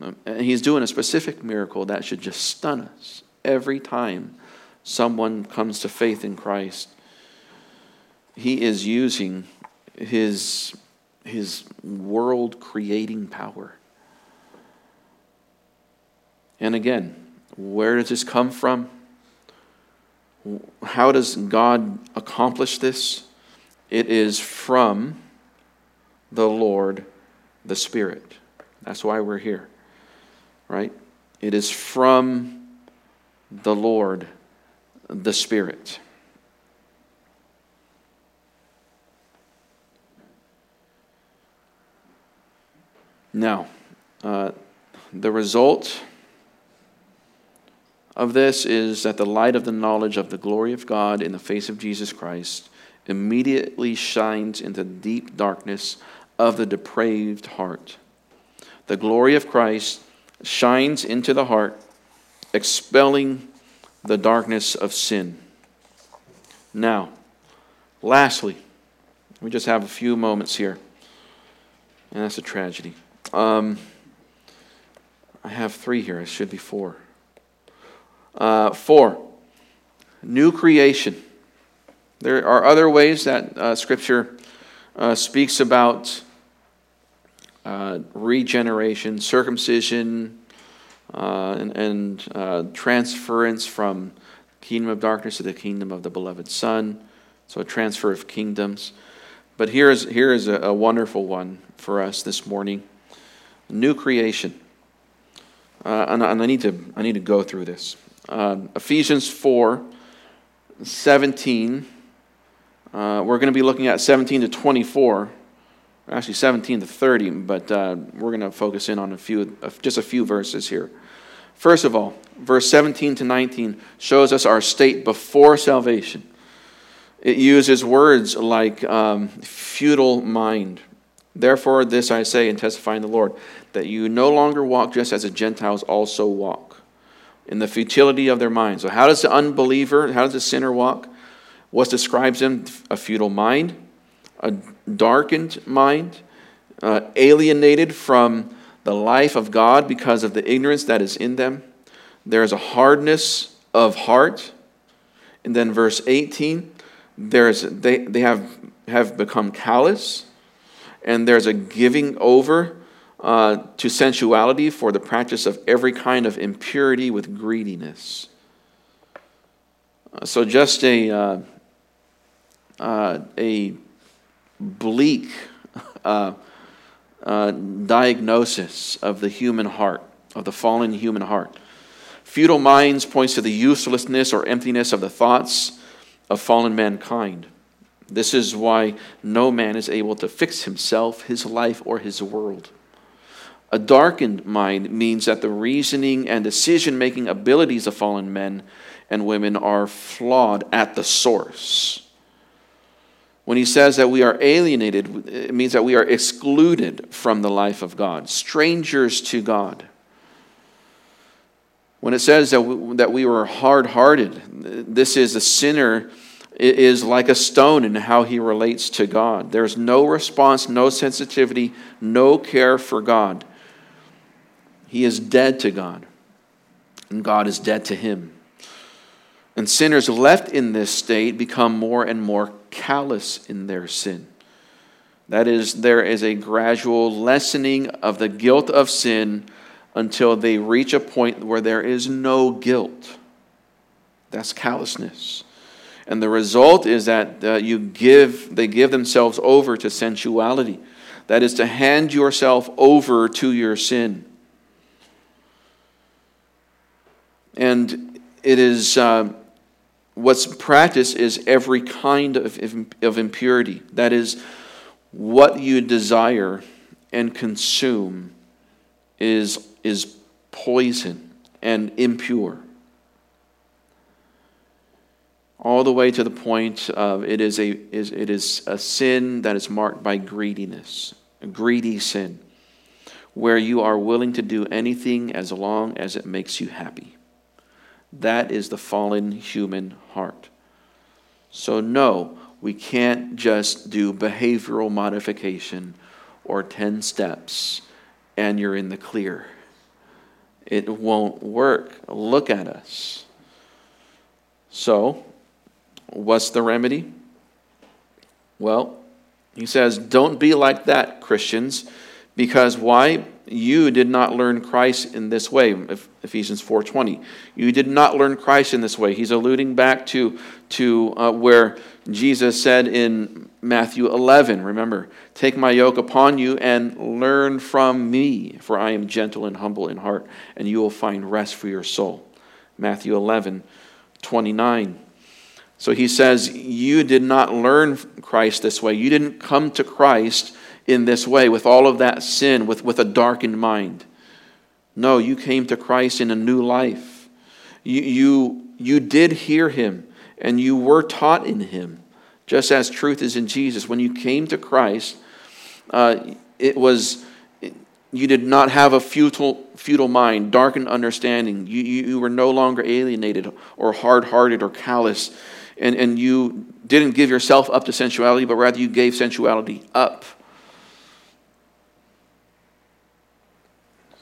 Um, and he's doing a specific miracle that should just stun us every time someone comes to faith in Christ he is using his, his world creating power. And again, where does this come from? How does God accomplish this? It is from the Lord, the Spirit. That's why we're here, right? It is from the Lord, the Spirit. Now, uh, the result of this is that the light of the knowledge of the glory of God in the face of Jesus Christ immediately shines into the deep darkness of the depraved heart. The glory of Christ shines into the heart, expelling the darkness of sin. Now, lastly, we just have a few moments here, and that's a tragedy. Um, I have three here. It should be four. Uh, four, new creation. There are other ways that uh, Scripture uh, speaks about uh, regeneration, circumcision, uh, and, and uh, transference from kingdom of darkness to the kingdom of the beloved Son. So a transfer of kingdoms. But here is, here is a, a wonderful one for us this morning new creation. Uh, and, and, I, need to, I need to go through this. Uh, Ephesians 4 17. Uh, we're going to be looking at 17 to 24, actually 17 to 30, but uh, we're going to focus in on a few, just a few verses here. First of all, verse 17 to 19 shows us our state before salvation. It uses words like um, futile mind. Therefore, this I say and testify in the Lord, that you no longer walk just as the Gentiles also walk, in the futility of their minds. So, how does the unbeliever, how does the sinner walk? What describes him? A futile mind, a darkened mind, uh, alienated from the life of God because of the ignorance that is in them. There is a hardness of heart. And then verse 18, there's, they, they have, have become callous, and there's a giving over uh, to sensuality for the practice of every kind of impurity with greediness. Uh, so, just a, uh, uh a bleak uh, diagnosis of the human heart, of the fallen human heart. Futile minds points to the uselessness or emptiness of the thoughts of fallen mankind. This is why no man is able to fix himself, his life, or his world. A darkened mind means that the reasoning and decision making abilities of fallen men and women are flawed at the source. When he says that we are alienated, it means that we are excluded from the life of God, strangers to God. When it says that we, that we were hard hearted, this is a sinner is like a stone in how he relates to God. There's no response, no sensitivity, no care for God. He is dead to God, and God is dead to him. And sinners left in this state become more and more callous in their sin. That is, there is a gradual lessening of the guilt of sin until they reach a point where there is no guilt. That's callousness. And the result is that uh, you give, they give themselves over to sensuality. That is to hand yourself over to your sin. And it is. Uh, what's practiced is every kind of, of impurity. That is, what you desire and consume is, is poison and impure. All the way to the point of it is a, is, it is a sin that is marked by greediness, a greedy sin, where you are willing to do anything as long as it makes you happy. That is the fallen human heart. So, no, we can't just do behavioral modification or 10 steps and you're in the clear. It won't work. Look at us. So, what's the remedy? Well, he says, don't be like that, Christians, because why? you did not learn Christ in this way. Ephesians 4:20. You did not learn Christ in this way. He's alluding back to to uh, where Jesus said in Matthew 11, remember, take my yoke upon you and learn from me, for I am gentle and humble in heart, and you will find rest for your soul. Matthew 11, 29. So he says, You did not learn Christ this way. You didn't come to Christ in this way, with all of that sin, with, with a darkened mind. No, you came to Christ in a new life. You, you, you did hear him, and you were taught in him, just as truth is in Jesus. When you came to Christ, uh, it was you did not have a futile, futile mind, darkened understanding. You, you, you were no longer alienated or hard hearted or callous. And, and you didn't give yourself up to sensuality, but rather you gave sensuality up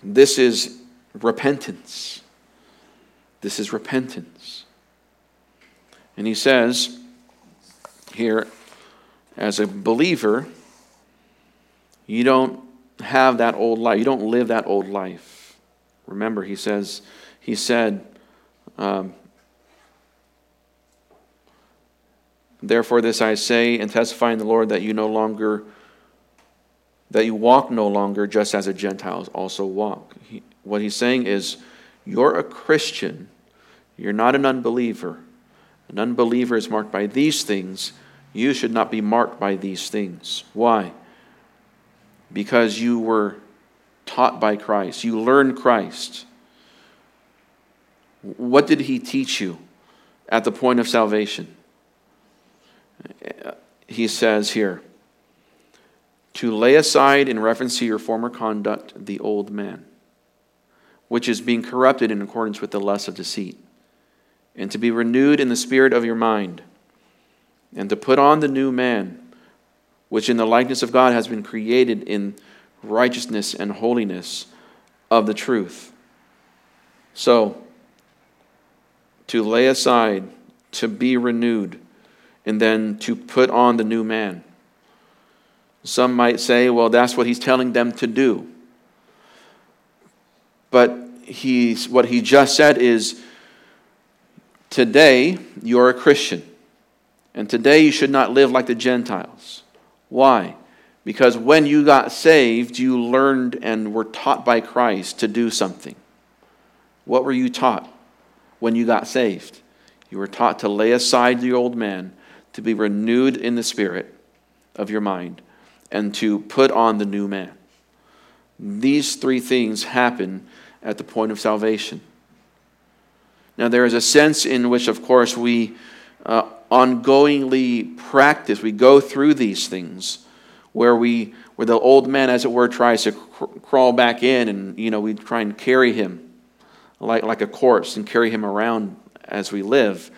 This is repentance. This is repentance. And he says here, as a believer, you don't have that old life. You don't live that old life. Remember, he says, he said, um, Therefore, this I say and testify in the Lord that you no longer, that you walk no longer just as the Gentiles also walk. He, what he's saying is, you're a Christian, you're not an unbeliever. An unbeliever is marked by these things. You should not be marked by these things. Why? Because you were taught by Christ, you learned Christ. What did he teach you at the point of salvation? He says here, to lay aside, in reference to your former conduct, the old man, which is being corrupted in accordance with the lust of deceit, and to be renewed in the spirit of your mind, and to put on the new man, which in the likeness of God has been created in righteousness and holiness of the truth. So, to lay aside, to be renewed, and then to put on the new man. Some might say, well, that's what he's telling them to do. But he's, what he just said is today you're a Christian. And today you should not live like the Gentiles. Why? Because when you got saved, you learned and were taught by Christ to do something. What were you taught when you got saved? You were taught to lay aside the old man, to be renewed in the spirit of your mind, and to put on the new man. These three things happen at the point of salvation. Now, there is a sense in which, of course, we uh, ongoingly practice, we go through these things where we where the old man as it were tries to cr- crawl back in and you know we try and carry him like, like a corpse and carry him around as we live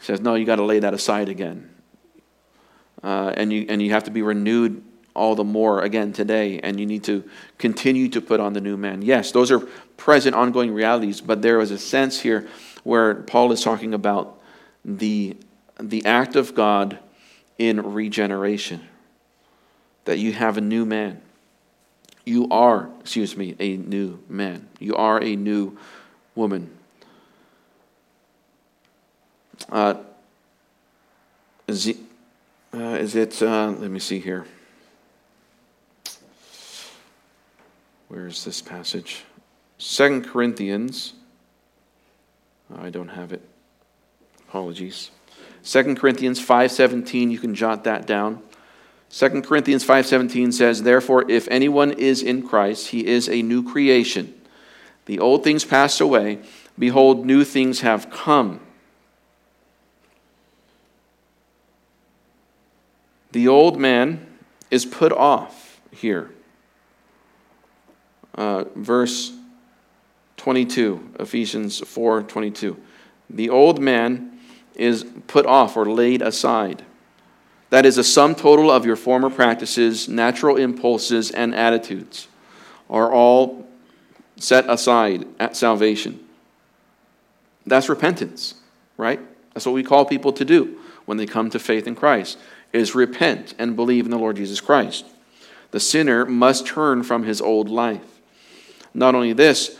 he says no you got to lay that aside again uh, and you and you have to be renewed all the more again today and you need to continue to put on the new man yes those are present ongoing realities but there is a sense here where paul is talking about the the act of god in regeneration that you have a new man. You are, excuse me, a new man. You are a new woman. Uh, is, it, uh, is it uh, let me see here. Where is this passage? Second Corinthians. I don't have it. Apologies. Second Corinthians 5:17, you can jot that down. 2 Corinthians 5:17 says, "Therefore if anyone is in Christ, he is a new creation. The old things passed away; behold, new things have come." The old man is put off here. Uh, verse 22, Ephesians 4:22. The old man is put off or laid aside. That is a sum total of your former practices, natural impulses, and attitudes are all set aside at salvation. That's repentance, right? That's what we call people to do when they come to faith in Christ is repent and believe in the Lord Jesus Christ. The sinner must turn from his old life. Not only this,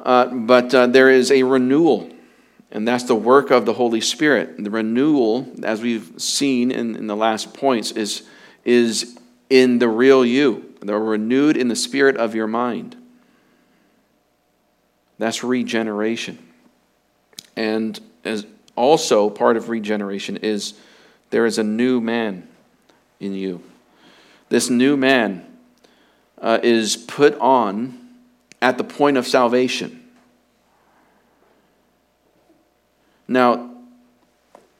uh, but uh, there is a renewal and that's the work of the Holy Spirit. The renewal, as we've seen in, in the last points, is, is in the real you. They're renewed in the spirit of your mind. That's regeneration. And as also part of regeneration is there is a new man in you. This new man uh, is put on at the point of salvation. Now,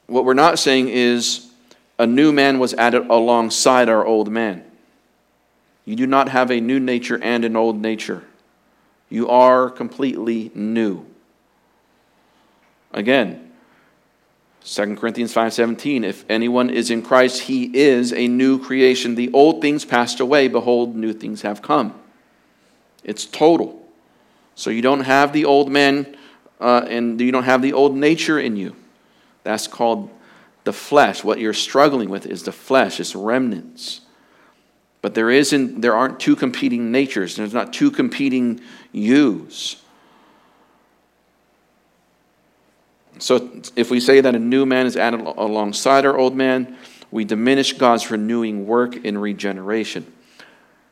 what we're not saying is a new man was added alongside our old man. You do not have a new nature and an old nature. You are completely new. Again, 2 Corinthians 5:17 If anyone is in Christ he is a new creation the old things passed away behold new things have come it's total so you don't have the old man uh, and you don't have the old nature in you. That's called the flesh. What you're struggling with is the flesh, it's remnants. But there isn't there aren't two competing natures. There's not two competing yous. So if we say that a new man is added alongside our old man, we diminish God's renewing work in regeneration.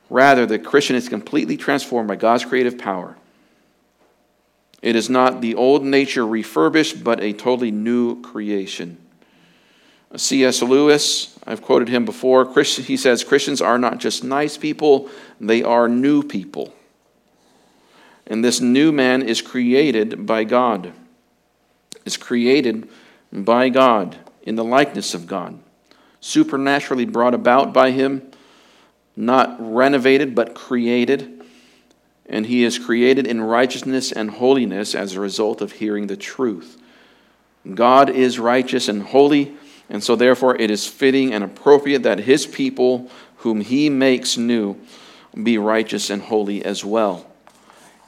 Rather, the Christian is completely transformed by God's creative power. It is not the old nature refurbished, but a totally new creation. C.S. Lewis, I've quoted him before, he says Christians are not just nice people, they are new people. And this new man is created by God, is created by God in the likeness of God, supernaturally brought about by him, not renovated, but created. And he is created in righteousness and holiness as a result of hearing the truth. God is righteous and holy and so, therefore, it is fitting and appropriate that his people, whom he makes new, be righteous and holy as well.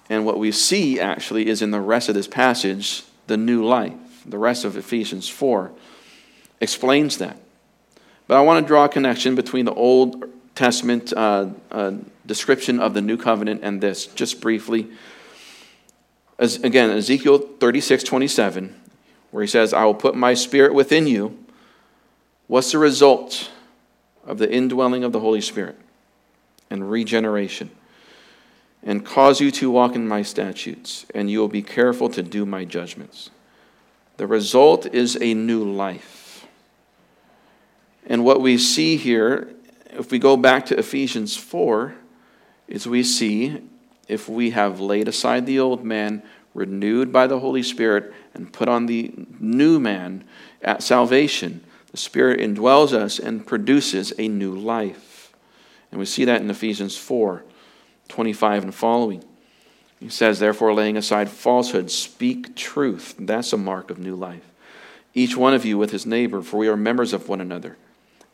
And what we see actually is in the rest of this passage, the new life. The rest of Ephesians 4 explains that. But I want to draw a connection between the Old Testament uh, uh, description of the new covenant and this, just briefly. As, again, Ezekiel 36 27, where he says, I will put my spirit within you What's the result of the indwelling of the Holy Spirit and regeneration? And cause you to walk in my statutes, and you will be careful to do my judgments. The result is a new life. And what we see here, if we go back to Ephesians 4, is we see if we have laid aside the old man, renewed by the Holy Spirit, and put on the new man at salvation, the Spirit indwells us and produces a new life. And we see that in Ephesians 4 25 and following. He says, Therefore, laying aside falsehood, speak truth. That's a mark of new life. Each one of you with his neighbor, for we are members of one another.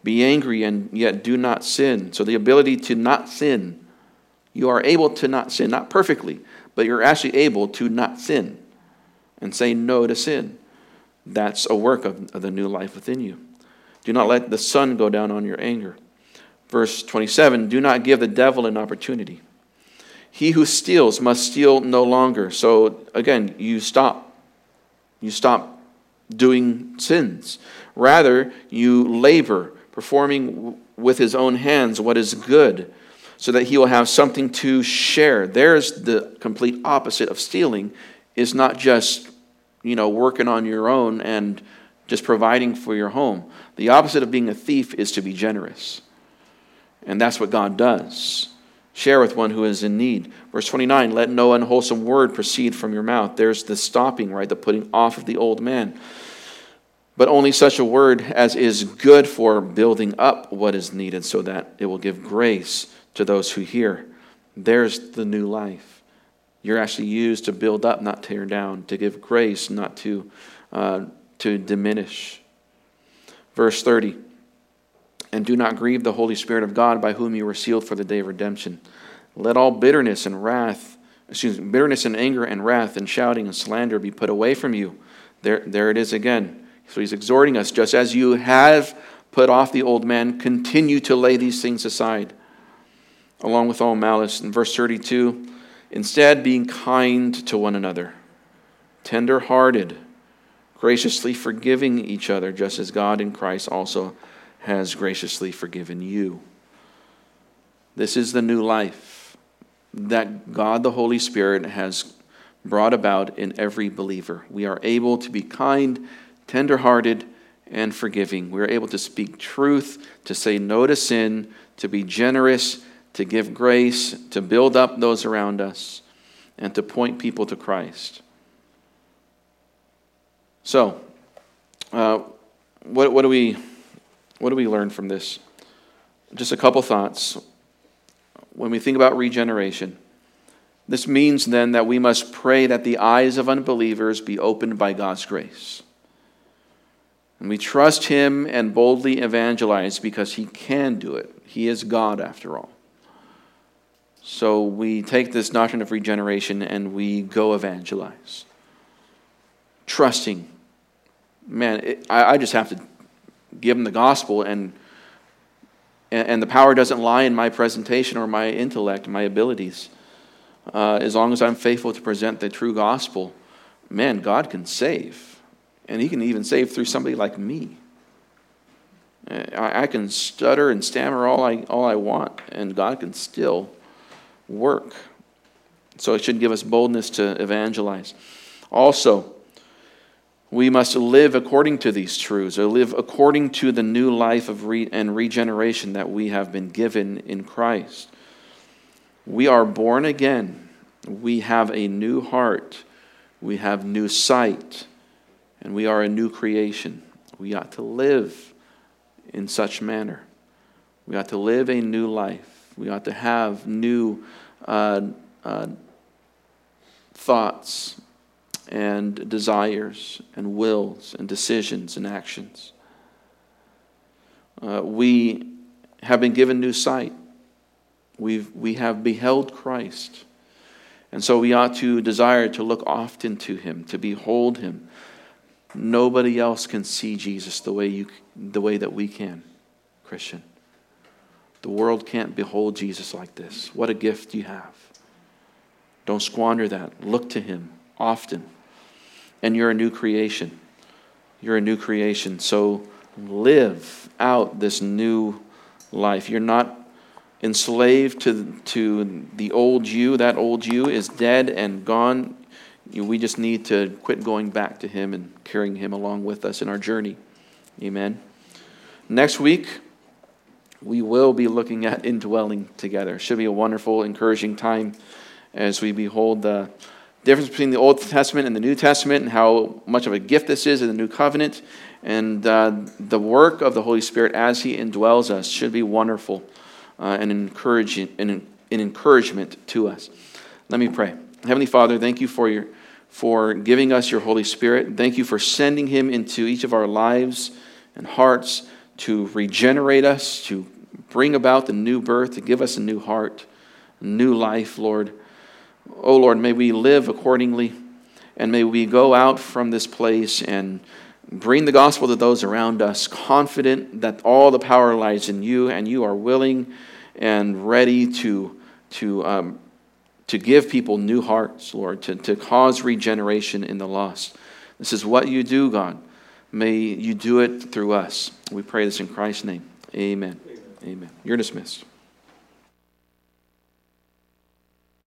Be angry and yet do not sin. So, the ability to not sin, you are able to not sin, not perfectly, but you're actually able to not sin and say no to sin. That's a work of, of the new life within you. Do not let the sun go down on your anger. Verse 27 Do not give the devil an opportunity. He who steals must steal no longer. So again, you stop. You stop doing sins. Rather, you labor, performing with his own hands what is good, so that he will have something to share. There's the complete opposite of stealing, is not just, you know, working on your own and just providing for your home. The opposite of being a thief is to be generous. And that's what God does. Share with one who is in need. Verse 29 let no unwholesome word proceed from your mouth. There's the stopping, right? The putting off of the old man. But only such a word as is good for building up what is needed so that it will give grace to those who hear. There's the new life. You're actually used to build up, not tear down, to give grace, not to uh, to diminish. Verse 30 And do not grieve the Holy Spirit of God, by whom you were sealed for the day of redemption. Let all bitterness and wrath, excuse me, bitterness and anger and wrath and shouting and slander be put away from you. There, there it is again. So he's exhorting us, just as you have put off the old man, continue to lay these things aside, along with all malice. In verse 32, instead, being kind to one another, tender hearted graciously forgiving each other, just as God in Christ also has graciously forgiven you. This is the new life that God the Holy Spirit has brought about in every believer. We are able to be kind, tenderhearted, and forgiving. We are able to speak truth, to say no to sin, to be generous, to give grace, to build up those around us, and to point people to Christ. So, uh, what, what, do we, what do we learn from this? Just a couple thoughts. When we think about regeneration, this means then that we must pray that the eyes of unbelievers be opened by God's grace. And we trust Him and boldly evangelize because He can do it. He is God, after all. So we take this doctrine of regeneration and we go evangelize trusting. Man, it, I, I just have to give them the gospel and And, the power doesn't lie in my presentation or my intellect, my abilities. Uh, as long as I'm faithful to present the true gospel, man, God can save. And He can even save through somebody like me. I, I can stutter and stammer all I, all I want, and God can still work. So it should give us boldness to evangelize. Also, we must live according to these truths, or live according to the new life of re- and regeneration that we have been given in Christ. We are born again. We have a new heart. We have new sight. And we are a new creation. We ought to live in such manner. We ought to live a new life. We ought to have new uh, uh, thoughts and desires and wills and decisions and actions. Uh, we have been given new sight. We've, we have beheld Christ. And so we ought to desire to look often to him, to behold him. Nobody else can see Jesus the way, you, the way that we can, Christian. The world can't behold Jesus like this. What a gift you have. Don't squander that. Look to him often and you're a new creation. You're a new creation. So live out this new life. You're not enslaved to, to the old you. That old you is dead and gone. We just need to quit going back to Him and carrying Him along with us in our journey. Amen. Next week, we will be looking at indwelling together. Should be a wonderful, encouraging time as we behold the difference between the Old Testament and the New Testament and how much of a gift this is in the New Covenant. And uh, the work of the Holy Spirit as He indwells us should be wonderful uh, and encouraging, and an encouragement to us. Let me pray. Heavenly Father, thank you for your for giving us your Holy Spirit. Thank you for sending Him into each of our lives and hearts to regenerate us, to bring about the new birth, to give us a new heart, new life, Lord. Oh Lord, may we live accordingly, and may we go out from this place and bring the gospel to those around us, confident that all the power lies in you, and you are willing and ready to, to, um, to give people new hearts, Lord, to, to cause regeneration in the lost. This is what you do, God. May you do it through us. We pray this in Christ's name. Amen. Amen. Amen. You're dismissed.